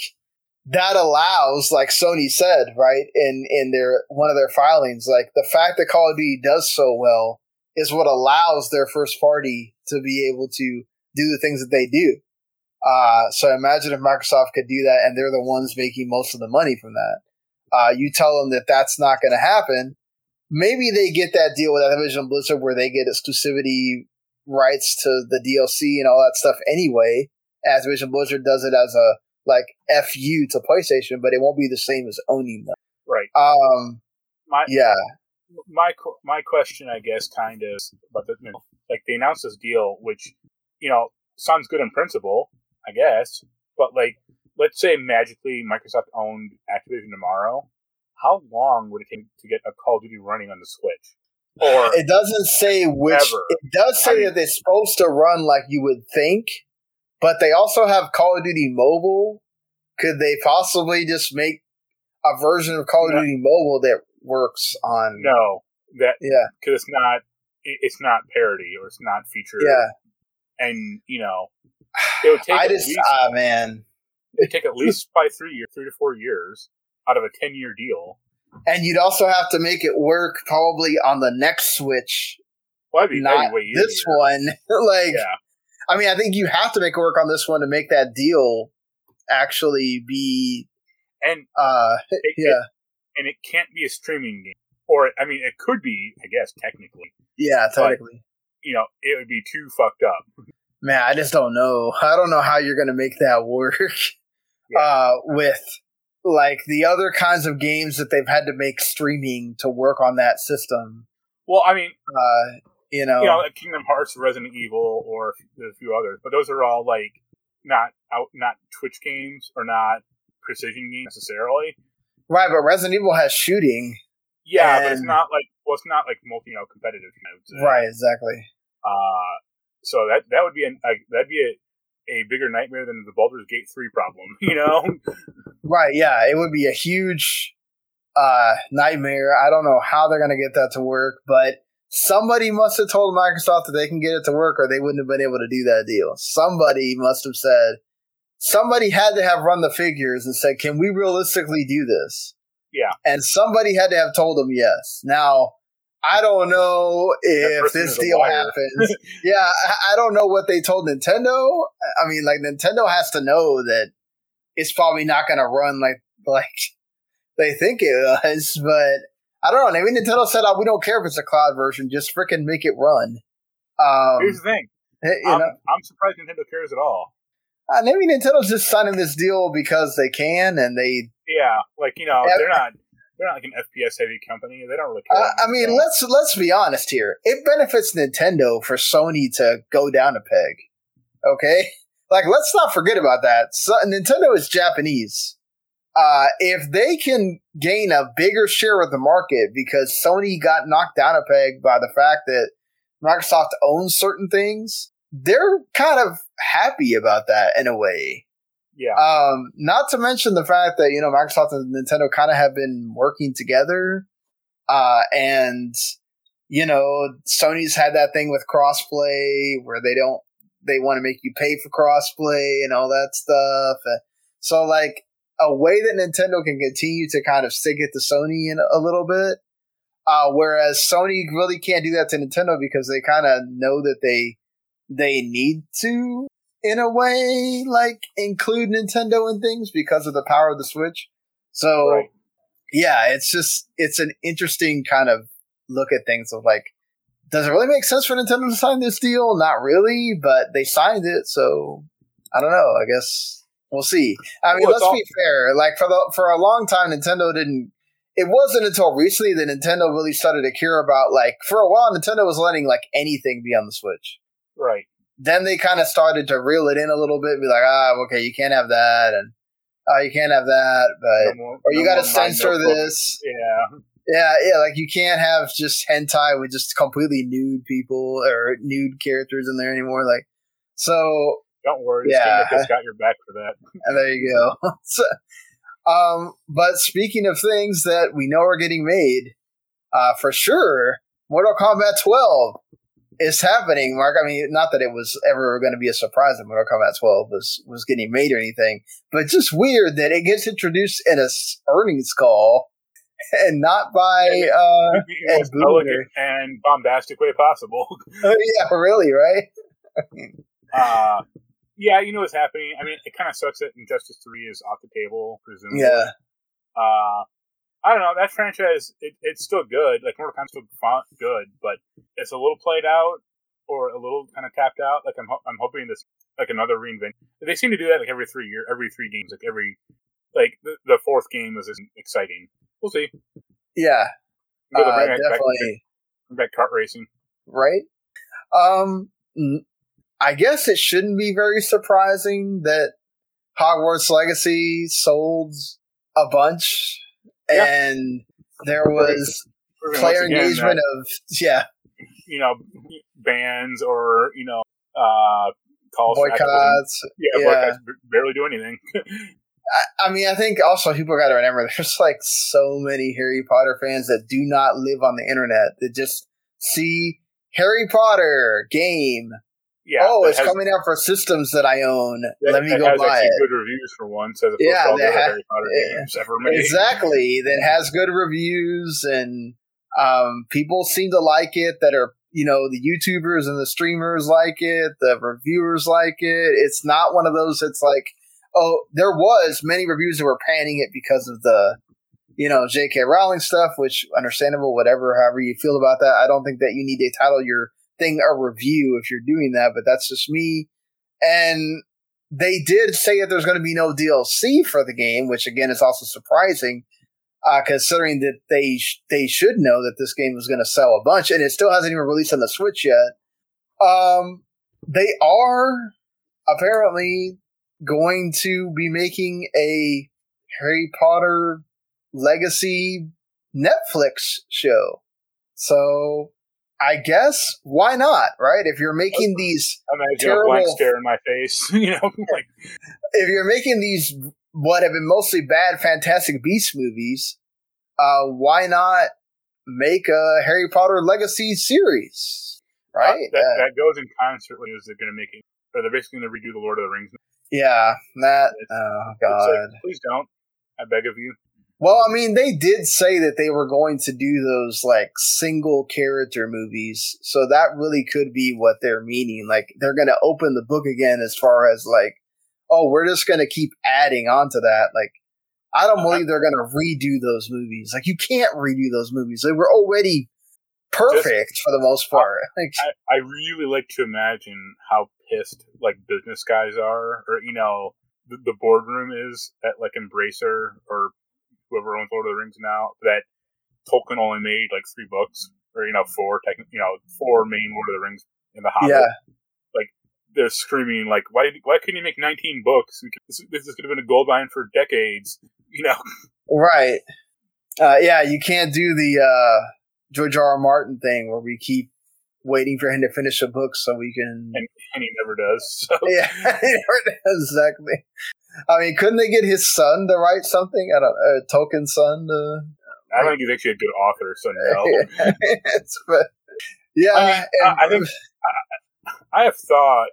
that allows, like Sony said, right, in, in their, one of their filings, like the fact that Call of Duty does so well is what allows their first party to be able to do the things that they do. Uh, so imagine if Microsoft could do that and they're the ones making most of the money from that. Uh, you tell them that that's not going to happen. Maybe they get that deal with Activision Blizzard where they get exclusivity rights to the DLC and all that stuff anyway. Activision Blizzard does it as a like fu to PlayStation, but it won't be the same as owning them. Right. Um. My Yeah. my my question, I guess, kind of about the like they announced this deal, which you know sounds good in principle, I guess, but like let's say magically Microsoft owned Activision tomorrow, how long would it take to get a Call of Duty running on the Switch? Or It doesn't say which. Ever. It does say I mean- that they're supposed to run like you would think, but they also have Call of Duty Mobile. Could they possibly just make a version of Call of No. Duty Mobile that works on? no, that Yeah. because it's not it's not parity or it's not feature. Yeah. and you know it would take I at just least ah man, it'd take at least by three years, three to four years out of a ten year deal. and you'd also have to make it work probably on the next Switch, Well, that'd be, that'd not be this one. like, Yeah, I mean, I think you have to make it work on this one to make that deal actually be. and uh it, it- Yeah, and it can't be a streaming game, or I mean, it could be, I guess, technically. yeah, technically. You know, it would be too fucked up. Man, I just don't know. I don't know how you're going to make that work Yeah. uh, with like the other kinds of games that they've had to make streaming to work on that system. Well, I mean, Uh, you know, you know, like Kingdom Hearts, Resident Evil, or a few others, but those are all like not out, not Twitch games or not precision games necessarily. right? But Resident Evil has shooting, Yeah, but it's not like well, it's not like multi, you know, competitive. Right? Exactly. Uh, so that that would be an like, that'd be a, a bigger nightmare than the Baldur's Gate three problem. You know? Right? Yeah, it would be a huge uh, nightmare. I don't know how they're going to get that to work, but somebody must have told Microsoft that they can get it to work, or they wouldn't have been able to do that deal. Somebody must have said. Somebody had to have run the figures and said, "Can we realistically do this?" Yeah. and somebody had to have told them yes. Now, I don't know if this deal happens. yeah, I, don't know what they told Nintendo. I mean, like Nintendo has to know that it's probably not going to run like like they think it was, but I don't know. Maybe Nintendo said, oh, "We don't care if it's a cloud version, just freaking make it run." Um, Here's the thing. you I'm, know, I'm surprised Nintendo cares at all. uh, maybe Nintendo's just signing this deal because they can, and they Yeah, like you know, they're not they're not like an FPS heavy company. They don't really care. Uh, I mean, let's let's be honest here. It benefits Nintendo for Sony to go down a peg. Okay, like let's not forget about that. So, Nintendo is Japanese. Uh, if they can gain a bigger share of the market because Sony got knocked down a peg by the fact that Microsoft owns certain things, they're kind of happy about that in a way. yeah, Um, not to mention the fact that you know Microsoft and Nintendo kind of have been working together, uh, and you know Sony's had that thing with crossplay where they don't they want to make you pay for crossplay and all that stuff. So like a way that Nintendo can continue to kind of stick it to Sony in a little bit, uh, whereas Sony really can't do that to Nintendo because they kind of know that they they need to in a way like include Nintendo in things because of the power of the Switch. So Right. yeah, it's just it's an interesting kind of look at things of like does it really make sense for Nintendo to sign this deal? Not really, but they signed it, so I don't know. I guess we'll see. I mean, Well, let's all- be fair. Like for the for a long time, Nintendo didn't. It wasn't until recently that Nintendo really started to care about like for a while Nintendo was letting like anything be on the Switch right. then they kind of started to reel it in a little bit, be like, ah, okay, you can't have that, and oh, you can't have that, No but more- or you no got to censor this. Yeah, Yeah, yeah, like you can't have just hentai with just completely nude people or nude characters in there anymore. Like, so Don't worry, Yeah. has got your back for that. and there you go. so, um, but speaking of things that we know are getting made, uh, for sure, Mortal Kombat 12 is happening. Mark, I mean, not that it was ever going to be a surprise that Mortal Kombat 12 was was getting made or anything, but just weird that it gets introduced in a earnings call and not by uh, In Ed Boon and bombastic way possible. yeah, really, right? Uh, yeah, you know what's happening. I mean, it kind of sucks that Injustice Three is off the table, presumably. Yeah, Uh, I don't know. That franchise, it, it's still good. Like Mortal Kombat's still fun, good, but it's a little played out or a little kind of tapped out. Like I'm, ho- I'm hoping this like another reinvent. They seem to do that like every three year, every three games, like every like the, the fourth game is isn't exciting. We'll see. yeah, uh, bring back- definitely. bring back kart racing. right? Um, mm, I guess it shouldn't be very surprising that Hogwarts Legacy sold a bunch, Yeah. and there was player again engagement that, of yeah you know bans or you know uh calls boycotts. Yeah, yeah. boycotts barely do anything. I, I mean, I think also people got to remember there's like so many Harry Potter fans that do not live on the internet that just see Harry Potter game. Yeah. oh, it's has- coming out for systems that I own. that- Let me go buy it. Good reviews for once, as opposed Yeah, the that ha- Harry Potter yeah. games ever made. exactly that has good reviews and um, people seem to like it that are you know the youtubers and the streamers like it the reviewers like it it's not one of those that's like oh there was many reviews that were panning it because of the you know jk rowling stuff which understandable whatever however you feel about that i don't think that you need to title your thing a review if you're doing that but that's just me and they did say that there's going to be no DLC for the game, which again is also surprising, uh, considering that they sh- they should know that this game is going to sell a bunch, and it still hasn't even released on the Switch yet. Um, they are apparently going to be making a Harry Potter Legacy Netflix show, so I guess why not, right? If you're making these Imagine a blank stare in my face. you know, like if you're making these what have been mostly bad Fantastic Beasts movies, uh, why not make a Harry Potter Legacy series? Right? that, Uh, that goes in concert with they're going to make it. Or they're basically going to redo the Lord of the Rings. yeah, that. It's- Oh god. like, please don't. I beg of you. Well, I mean, they did say that they were going to do those like single character movies, so that really could be what they're meaning. Like they're going to open the book again as far as like, oh, we're just going to keep adding onto that. Like, I don't believe they're going to redo those movies. Like, you can't redo those movies. They were already perfect for the most part. Like, I, I really like to imagine how pissed like business guys are, or you know, the boardroom is at like Embracer or whoever owns Lord of the Rings now. That Tolkien only made like three books, or you know, four techni- you know, four main Lord of the Rings in the Hobbit. yeah, Like They're screaming like, why did why couldn't you make nineteen books? Could, this, this could have been a gold mine for decades. You know, right. Uh, yeah, you can't do the uh, George R. R. Martin thing where we keep waiting for him to finish a book so we can. and, and he never does. So Yeah, exactly. I mean, couldn't they get his son to write something? I don't uh, Tolkien's son to. I don't think he's actually a good author. So no. But yeah, I mean, and- I- I think- I have thought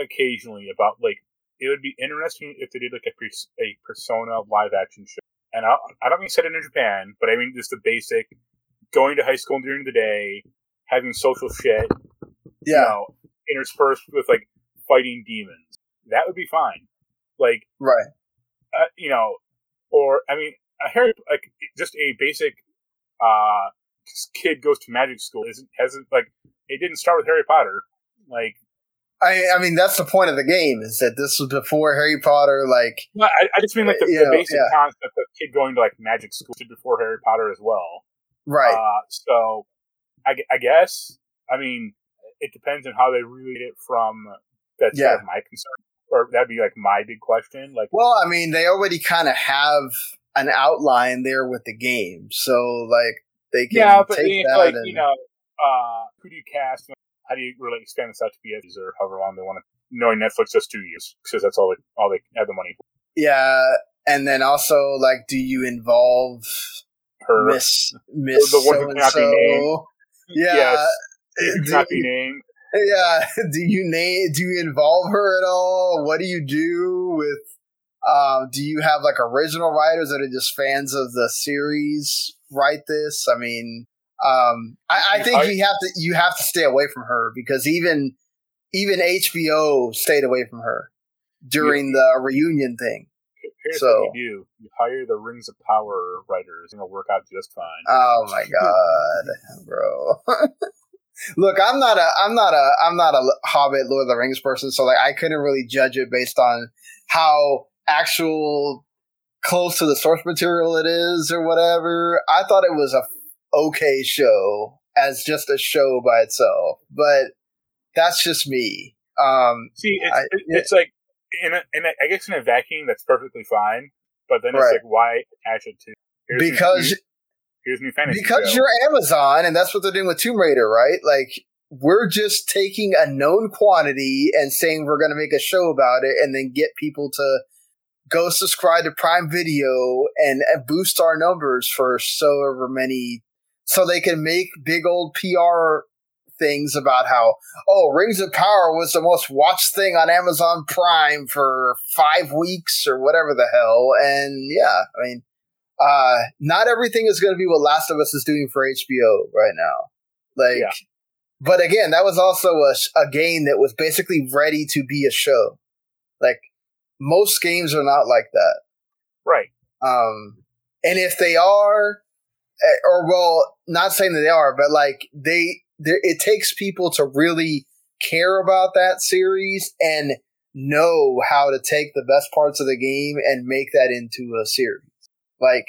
occasionally about like it would be interesting if they did like a a persona live action show, and I, I don't mean set it in Japan, but I mean just the basic going to high school during the day, having social shit, you yeah, know, interspersed with like fighting demons. That would be fine. Like right. uh, you know, or I mean, a Harry like just a basic uh kid goes to magic school isn't hasn't like it didn't start with Harry Potter. Like I, I mean, that's the point of the game is that this was before Harry Potter. Like, No, I, I just mean like the, the know, basic yeah. concept of kid going to like magic school before Harry Potter as well. right? Uh, so I, I guess I mean it depends on how they read it from. That's Yeah. of my concern, or that'd be like my big question. Like, Well, I mean, they already kind of have an outline there with the game. So, like, they can yeah, but take that like and you know, uh, who do you cast? How do you really expand this out to be a or however long they want to? Knowing Netflix just two years because that's all they all they have the money for. yeah, and then also like, do you involve Her, Miss Miss the one so who cannot be named. Yeah, Yes. cannot be named. Yeah. Do you name? Do you involve her at all? What do you do with? Um, do you have like original writers that are just fans of the series write this? I mean, um, I, I think I- you have to you have to stay away from her because even even HBO stayed away from her during the reunion thing. Here's So- what you do: you hire the Rings of Power writers, and it'll work out just fine. Oh my god, bro. Look, I'm not a I'm not a I'm not a Hobbit Lord of the Rings person, so like I couldn't really judge it based on how actual close to the source material it is or whatever. I thought it was a okay show as just a show by itself, but that's just me. Um, See, it's, I- it- it's like in a, in a, I guess in a vacuum that's perfectly fine, but then it's Right. like why attach it to here's because fantasy because show. you're Amazon, and that's what they're doing with Tomb Raider, right? Like we're just taking a known quantity and saying we're going to make a show about it, and then get people to go subscribe to Prime Video and, and boost our numbers for so ever many, so they can make big old PR things about how oh Rings of Power was the most watched thing on Amazon Prime for five weeks or whatever the hell, and yeah, I mean uh, not everything is going to be what Last of Us is doing for HBO right now. Like, Yeah. but again, that was also a, a game that was basically ready to be a show. Like, most games are not like that. right. Um, and if they are, eh, or well, not saying that they are, but like they, it takes people to really care about that series and know how to take the best parts of the game and make that into a series. Like,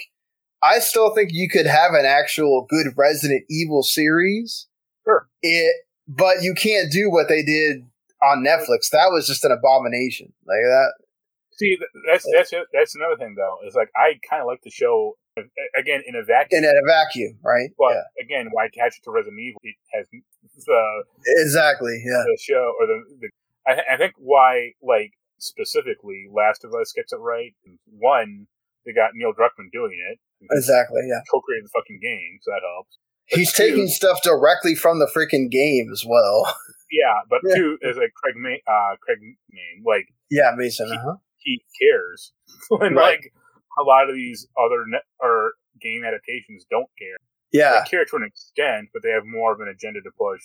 I still think you could have an actual good Resident Evil series. Sure. It, but you can't do what they did on Netflix. That was just an abomination. Like that. See, that's that's that's another thing though. Is like I kind of like the show again in a vacuum. In a vacuum, right? but yeah. again, why attach it to Resident Evil? It has the Exactly. Yeah. the show or the, the I, I think why like specifically Last of Us gets it right. One, they got Neil Druckmann doing it. Exactly. Yeah. Co-created the fucking game, so that helps. But He's two- taking stuff directly from the freaking game as well. Yeah, but Yeah. two is like Craig Ma- uh Craig name like yeah, Mazin. Uh-huh. he cares, and Right. like a lot of these other net or game adaptations don't care. Yeah. They care to an extent, but they have more of an agenda to push.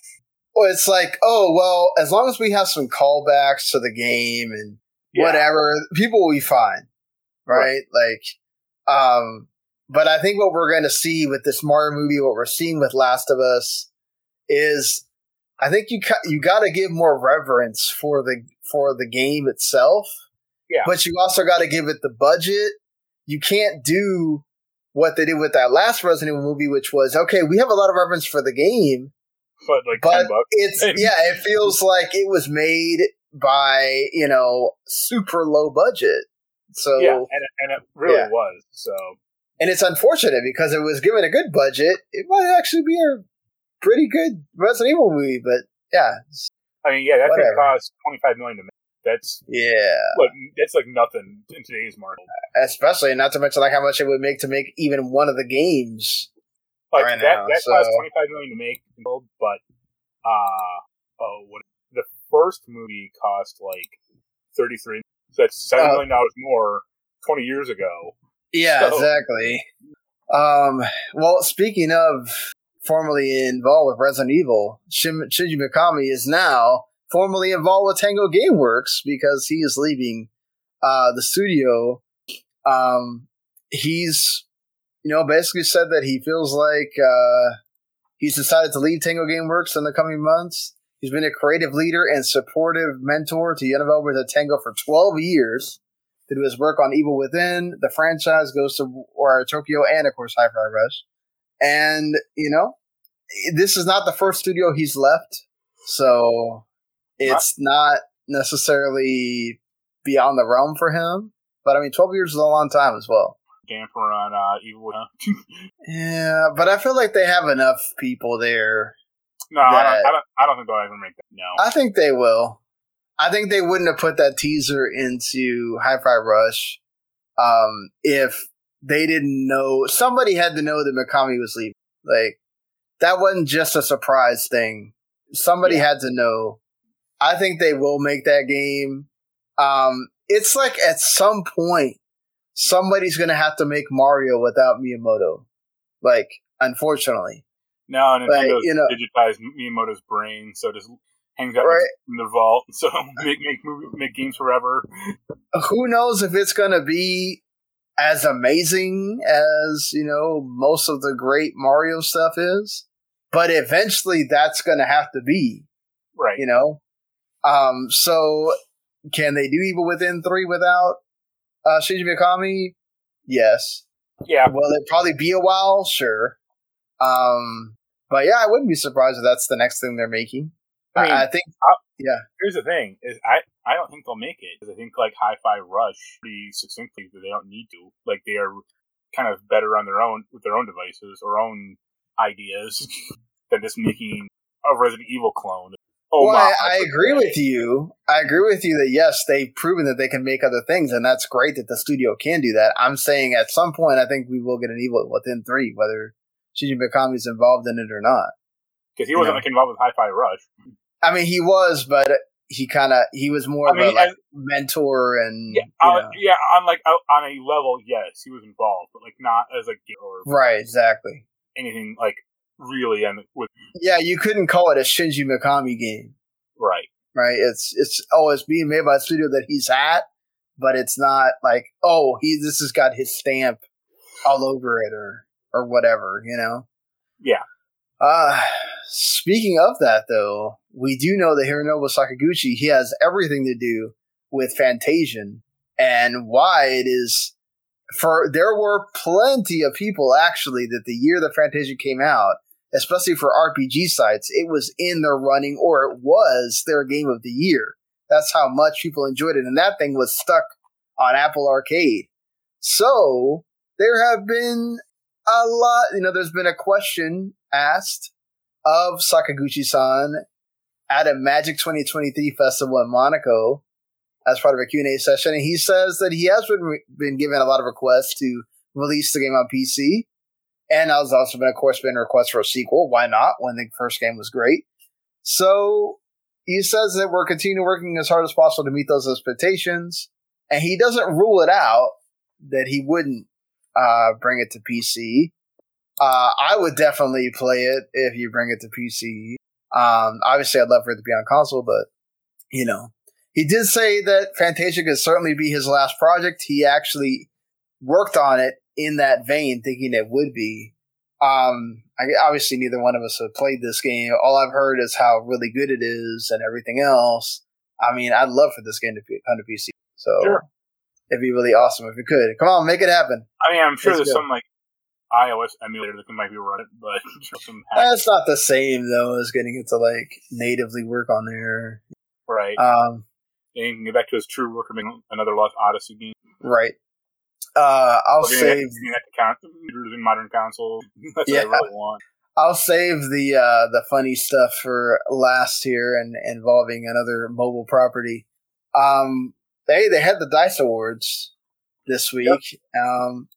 Well, it's like, oh well, as long as we have some callbacks to the game and Yeah. whatever, people will be fine, right? Like, um, but I think what we're going to see with this Mario movie, what we're seeing with Last of Us, is I think you ca- you got to give more reverence for the for the game itself. Yeah. But you also got to give it the budget. You can't do what they did with that last Resident Evil movie, which was okay. We have a lot of reverence for the game, But like but it's yeah, it feels like it was made by you know super low budget. So Yeah, and it, and it really Yeah. was. So and it's unfortunate because it was given a good budget. It might actually be a pretty good Resident Evil movie, but yeah, I mean, yeah, that Whatever. thing cost twenty five million to make. That's yeah. look, that's like nothing in today's market. Especially not to mention like how much it would make to make even one of the games. Like Right that, now, that so- cost twenty five million to make, but uh oh, what the first movie cost like thirty three. So that's seven million million dollars more twenty years ago. Yeah, So- exactly. Um, well, speaking of formerly involved with Resident Evil, Shin- Shinji Mikami is now formerly involved with Tango Gameworks because he is leaving uh, the studio. Um, he's, you know, basically said that he feels like uh, he's decided to leave Tango Gameworks in the coming months. He's been a creative leader and supportive mentor to young developers at Tango for 12 years to do his work on Evil Within, the franchise goes to or Tokyo, and of course Hi-Fi Rush. And you know, this is not the first studio he's left, so it's not necessarily beyond the realm for him. But I mean, twelve years is a long time as well. damper on uh, Evil. yeah, but I feel like they have enough people there. No, I don't, I don't. I don't think they'll ever make that. No, I think they will. I think they wouldn't have put that teaser into Hi-Fi Rush um, if they didn't know. Somebody had to know that Mikami was leaving. Like that wasn't just a surprise thing. Somebody yeah. had to know. I think they will make that game. Um, it's like at some point, somebody's going to have to make Mario without Miyamoto. Like, unfortunately. No, Nintendo's you know, digitized Miyamoto's brain, so it just hangs out right. in the vault. So make make make games forever. Who knows if it's going to be as amazing as you know most of the great Mario stuff is, but eventually that's going to have to be right. You know, um. So can they do Evil Within three without uh, Shinji Mikami? Yes. Yeah. Will it probably be a while? Sure. Um. But yeah, I wouldn't be surprised if that's the next thing they're making. I, mean, I think. I'll, yeah. Here's the thing: is I I don't think they'll make it because I think like Hi-Fi Rush pretty succinctly that they don't need to. Like they are kind of better on their own with their own devices or own ideas than just making a Resident Evil clone. Oh well, my, I, I agree with you. I agree with you that yes, they've proven that they can make other things, and that's great that the studio can do that. I'm saying at some point, I think we will get an Evil Within three, whether Shinji Mikami is involved in it or not. Because he wasn't you know? like involved with Hi-Fi Rush. I mean, he was, but he kind of he was more I of mean, a like, mentor and yeah, uh, yeah, on like on a level, yes, he was involved, but like not as a or right, exactly anything like really and with yeah, you couldn't call it a Shinji Mikami game, right? Right. It's it's oh, it's being made by a studio that he's at, but it's not like oh, he this has got his stamp all over it or or whatever, you know. Yeah. Uh speaking of that though, we do know that Hironobu Sakaguchi, he has everything to do with Fantasian and why it is for there were plenty of people actually that the year that Fantasian came out, especially for RPG sites, it was in their running or it was their game of the year. That's how much people enjoyed it. And that thing was stuck on Apple Arcade. So there have been a lot, you know, there's been a question asked of Sakaguchi-san at a Magic 2023 festival in Monaco as part of a Q&A session. And he says that he has been, been given a lot of requests to release the game on PC. And there's also been, of course, been requests for a sequel. Why not? When the first game was great. So he says that we're continuing working as hard as possible to meet those expectations. And he doesn't rule it out that he wouldn't uh, bring it to PC. Uh, I would definitely play it if you bring it to PC. Um, obviously, I'd love for it to be on console, but you know, he did say that Fantasia could certainly be his last project. He actually worked on it in that vein, thinking it would be. Um, I, obviously, neither one of us have played this game. All I've heard is how really good it is and everything else. I mean, I'd love for this game to be on the PC. So sure. It'd be really awesome if it could. Come on, make it happen. I mean, I'm sure there's some like iOS emulator that can might be running, but that's not the same though as getting it to like natively work on there. Right. Um, and you can get back to his true work of another Lost Odyssey game. Right. Uh, I'll save in modern console. That's yeah. what I really want. I'll save the uh, the funny stuff for last here and involving another mobile property. Um, they they had the Dice Awards this week. Yep. Um,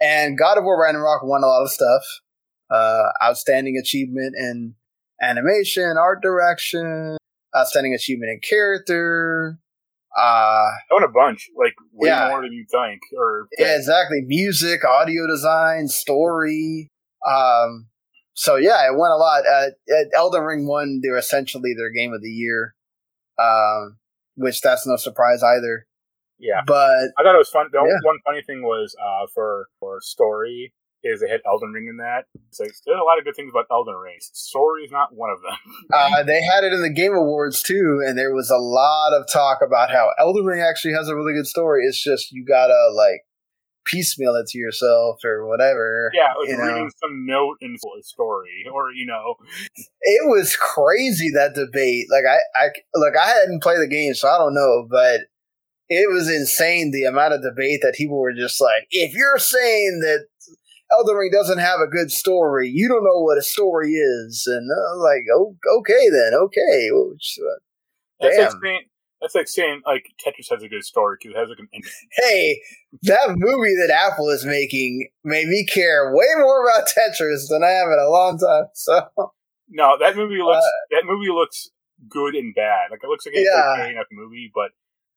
and God of War Ragnarok won a lot of stuff. Uh, outstanding achievement in animation, art direction, outstanding achievement in character. Uh, I won a bunch, like way yeah. more than you think. Or yeah, exactly. Music, audio design, story. Um, so yeah, it won a lot. Uh, Elden Ring won. They're essentially their game of the year, um, which that's no surprise either. Yeah, but I thought it was fun. The yeah. one funny thing was uh, for for story is they had Elden Ring in that. So there's a lot of good things about Elden Ring. Story is not one of them. uh, they had it in the Game Awards too, and there was a lot of talk about how Elden Ring actually has a really good story. It's just you gotta like piecemeal it to yourself or whatever. Yeah, like reading know. some note in a story, or you know, it was crazy that debate. Like I, I look, I hadn't played the game, so I don't know, but it was insane the amount of debate that people were just like, if you're saying that Elden Ring doesn't have a good story, you don't know what a story is, and uh, like, oh, okay then, okay. Which, uh, That's like damn. saying that's like saying like Tetris has a good story because it has like an. Hey, that movie that Apple is making made me care way more about Tetris than I have in a long time. So No, that movie looks Uh, that movie looks good and bad. Like it looks like a Yeah. okay enough movie, but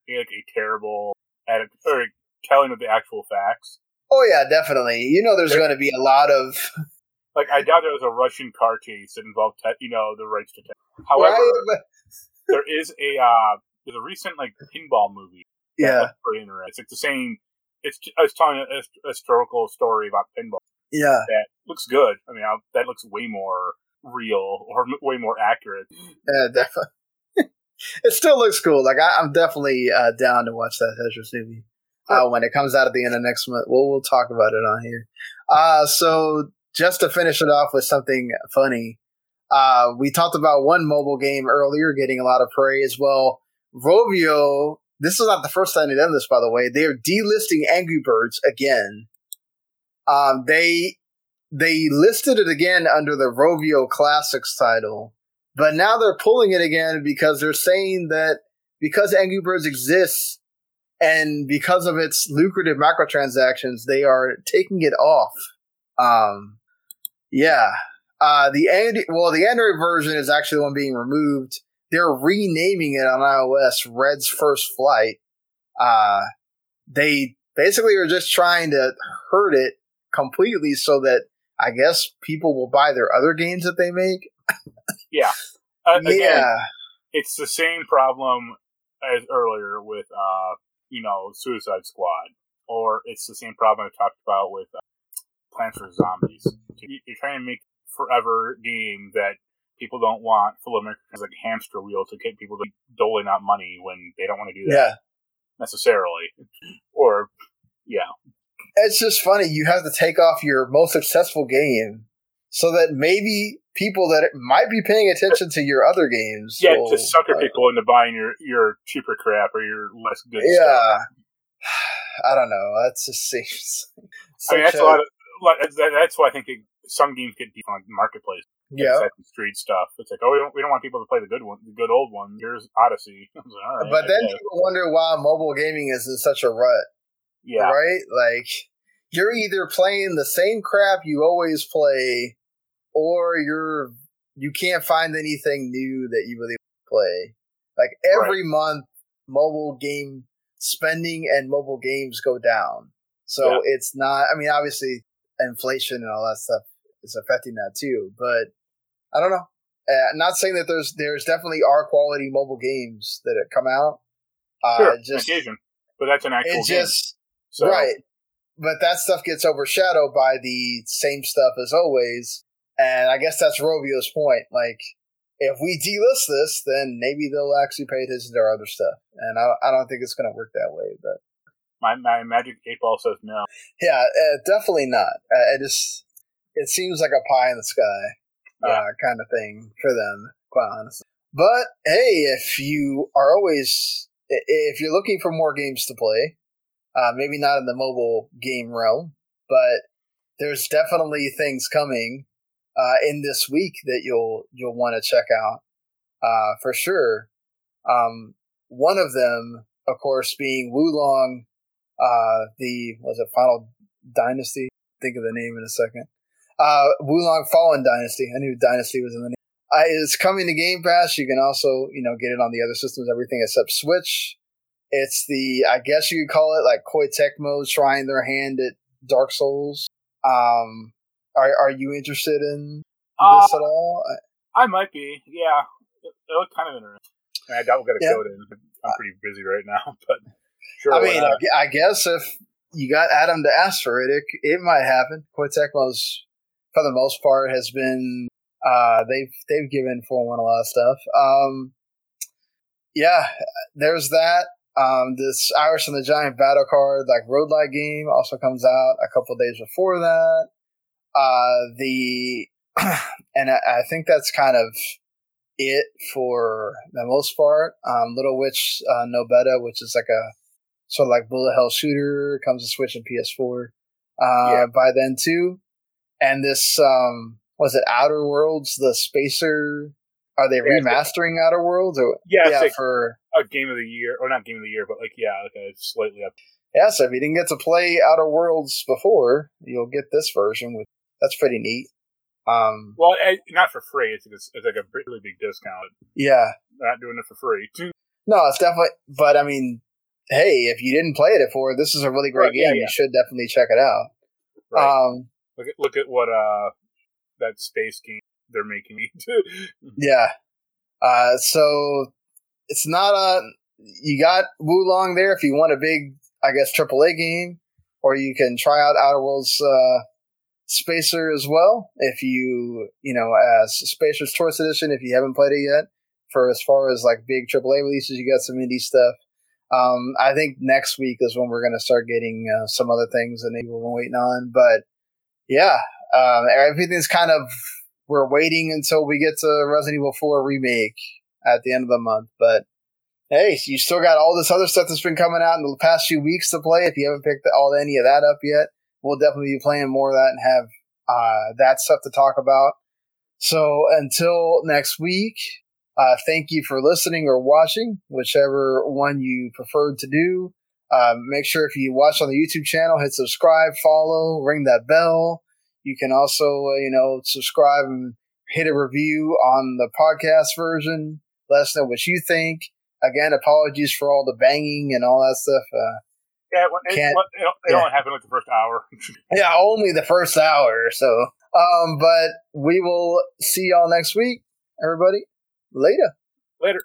like a terrible edit or telling of the actual facts. Oh yeah, definitely. You know, there's going to be a lot of Like I doubt there was a Russian car chase that involved te- you know the rights to. Te- However, right? There is a uh, there's a recent like pinball movie. yeah, pretty interesting. It's like the same. It's it's telling a, a historical story about pinball yeah, that looks good. I mean, i that looks way more real or m- way more accurate. yeah, definitely. it still looks cool. Like I, I'm definitely uh, down to watch that Tetris movie uh, when it comes out at the end of next month. We'll we'll talk about it on here. Uh, so just to finish it off with something funny, uh, we talked about one mobile game earlier getting a lot of praise. Well, Rovio. This is not the first time they've done this, by the way. They are delisting Angry Birds again. Um, they they listed it again under the Rovio Classics title, but now they're pulling it again because they're saying that because Angry Birds exists and because of its lucrative microtransactions, they are taking it off. Um, yeah. Uh, the and well, the Android version is actually the one being removed. They're renaming it on iOS Red's First Flight. Uh, they basically are just trying to hurt it completely so that I guess people will buy their other games that they make. Yeah. Uh, again, yeah, it's the same problem as earlier with uh, you know, Suicide Squad, or it's the same problem I talked about with uh, Plants vs Zombies. You- You're trying to make forever game that people don't want full of microtransactions like a hamster wheel to get people to doling out money when they don't want to do that yeah. necessarily, or yeah, It's just funny. You have to take off your most successful game so that maybe people that might be paying attention to your other games. yeah, will- to sucker people into buying your your cheaper crap or your less good stuff. Yeah. I don't know. That just seems. I mean, that's a lot of. that's- That's why I think it, some games get deep on the marketplace. Yeah. Creed stuff. It's like, oh, we don't, we don't want people to play the good one, the good old one. Here's Odyssey. Like, right, But then people wonder why mobile gaming is in such a rut, yeah, right? Like, you're either playing the same crap you always play, or you're you can't find anything new that you really play. Like every month, mobile game spending and mobile games go down. So Yeah. it's not. I mean, obviously, inflation and all that stuff is affecting that too. But I don't know. Uh, not saying that there's there's definitely are quality mobile games that have come out. Uh, sure, just occasion. But that's an actual it game. just So, right, but that stuff gets overshadowed by the same stuff as always. And I guess that's Rovio's point. Like, if we delist this, then maybe they'll actually pay attention to our other stuff. And I, I don't think it's going to work that way. But My, my Magic 8 Ball says no. yeah, uh, definitely not. Uh, it just it seems like a pie in the sky Yeah. uh, kind of thing for them, quite honestly. But hey, if you are always if you're looking for more games to play, uh, maybe not in the mobile game realm, but there's definitely things coming uh, in this week that you'll you'll want to check out uh, for sure. Um, one of them, of course, being Wo Long, uh, the was it Final Dynasty? Think of the name in a second. Uh, Wo Long Fallen Dynasty. I knew Dynasty was in the name. Uh, it's coming to Game Pass. You can also, you know, get it on the other systems, everything except Switch. It's the, I guess you could call it like Koei Tecmo trying their hand at Dark Souls. Um, are are you interested in Uh, this at all? I might be. Yeah. It, it looked kind of interesting. I, doubt we'll get a Yeah. code in. I'm pretty busy right now, but sure. I mean. I, guess if you got Adam to ask for it, it, it might happen. Koei Tecmo's, for the most part, has been uh, they've they've given for one a lot of stuff. Um, yeah, there's that. Um, this Iris and the Giant battle card, like roguelike game, also comes out a couple days before that. Uh, the and I, I think that's kind of it for the most part. Um, Little Witch uh, Nobeta, which is like a sort of like bullet hell shooter comes to Switch and PS4 uh, Yeah. by then too. And this um, was it Outer Worlds, the Spacer? Are they Yeah, remastering Outer Worlds? Or Yeah, yeah, like for a game of the year, or not game of the year, but like yeah, like a slightly up. yeah. So if you didn't get to play Outer Worlds before, you'll get this version. With that's pretty neat. Um, Well, eh, not for free. It's, it's, it's like a really big discount. yeah, They're not doing it for free. no, it's definitely. But I mean, hey, if you didn't play it before, this is a really great Right, game. yeah. You should definitely check it out. Right. Um, look at look at what uh that space game they're making. Yeah. Uh, so it's not a. You got Wo Long there if you want a big, I guess, AAA game, or you can try out Outer Worlds uh, Spacer as well. If you, you know, as Spacer's Choice Edition, if you haven't played it yet. For as far as like big AAA releases, you got some indie stuff. Um, I think next week is when we're going to start getting uh, some other things that maybe we've been waiting on. But yeah, um, everything's kind of we're waiting until we get to Resident Evil 4 remake at the end of the month. But hey, you still got all this other stuff that's been coming out in the past few weeks to play. If you haven't picked all any of that up yet, we'll definitely be playing more of that and have uh, that stuff to talk about. So until next week, uh, thank you for listening or watching, whichever one you preferred to do. Um, make sure if you watch on the YouTube channel, hit subscribe, follow, ring that bell. You can also, uh, you know, subscribe and hit a review on the podcast version. Let us know what you think. Again, apologies for all the banging and all that stuff. Uh, yeah, it, it, it, it yeah. only happened like the first hour. yeah, only the first hour or so. Um, but we will see y'all next week, everybody. Later. Later.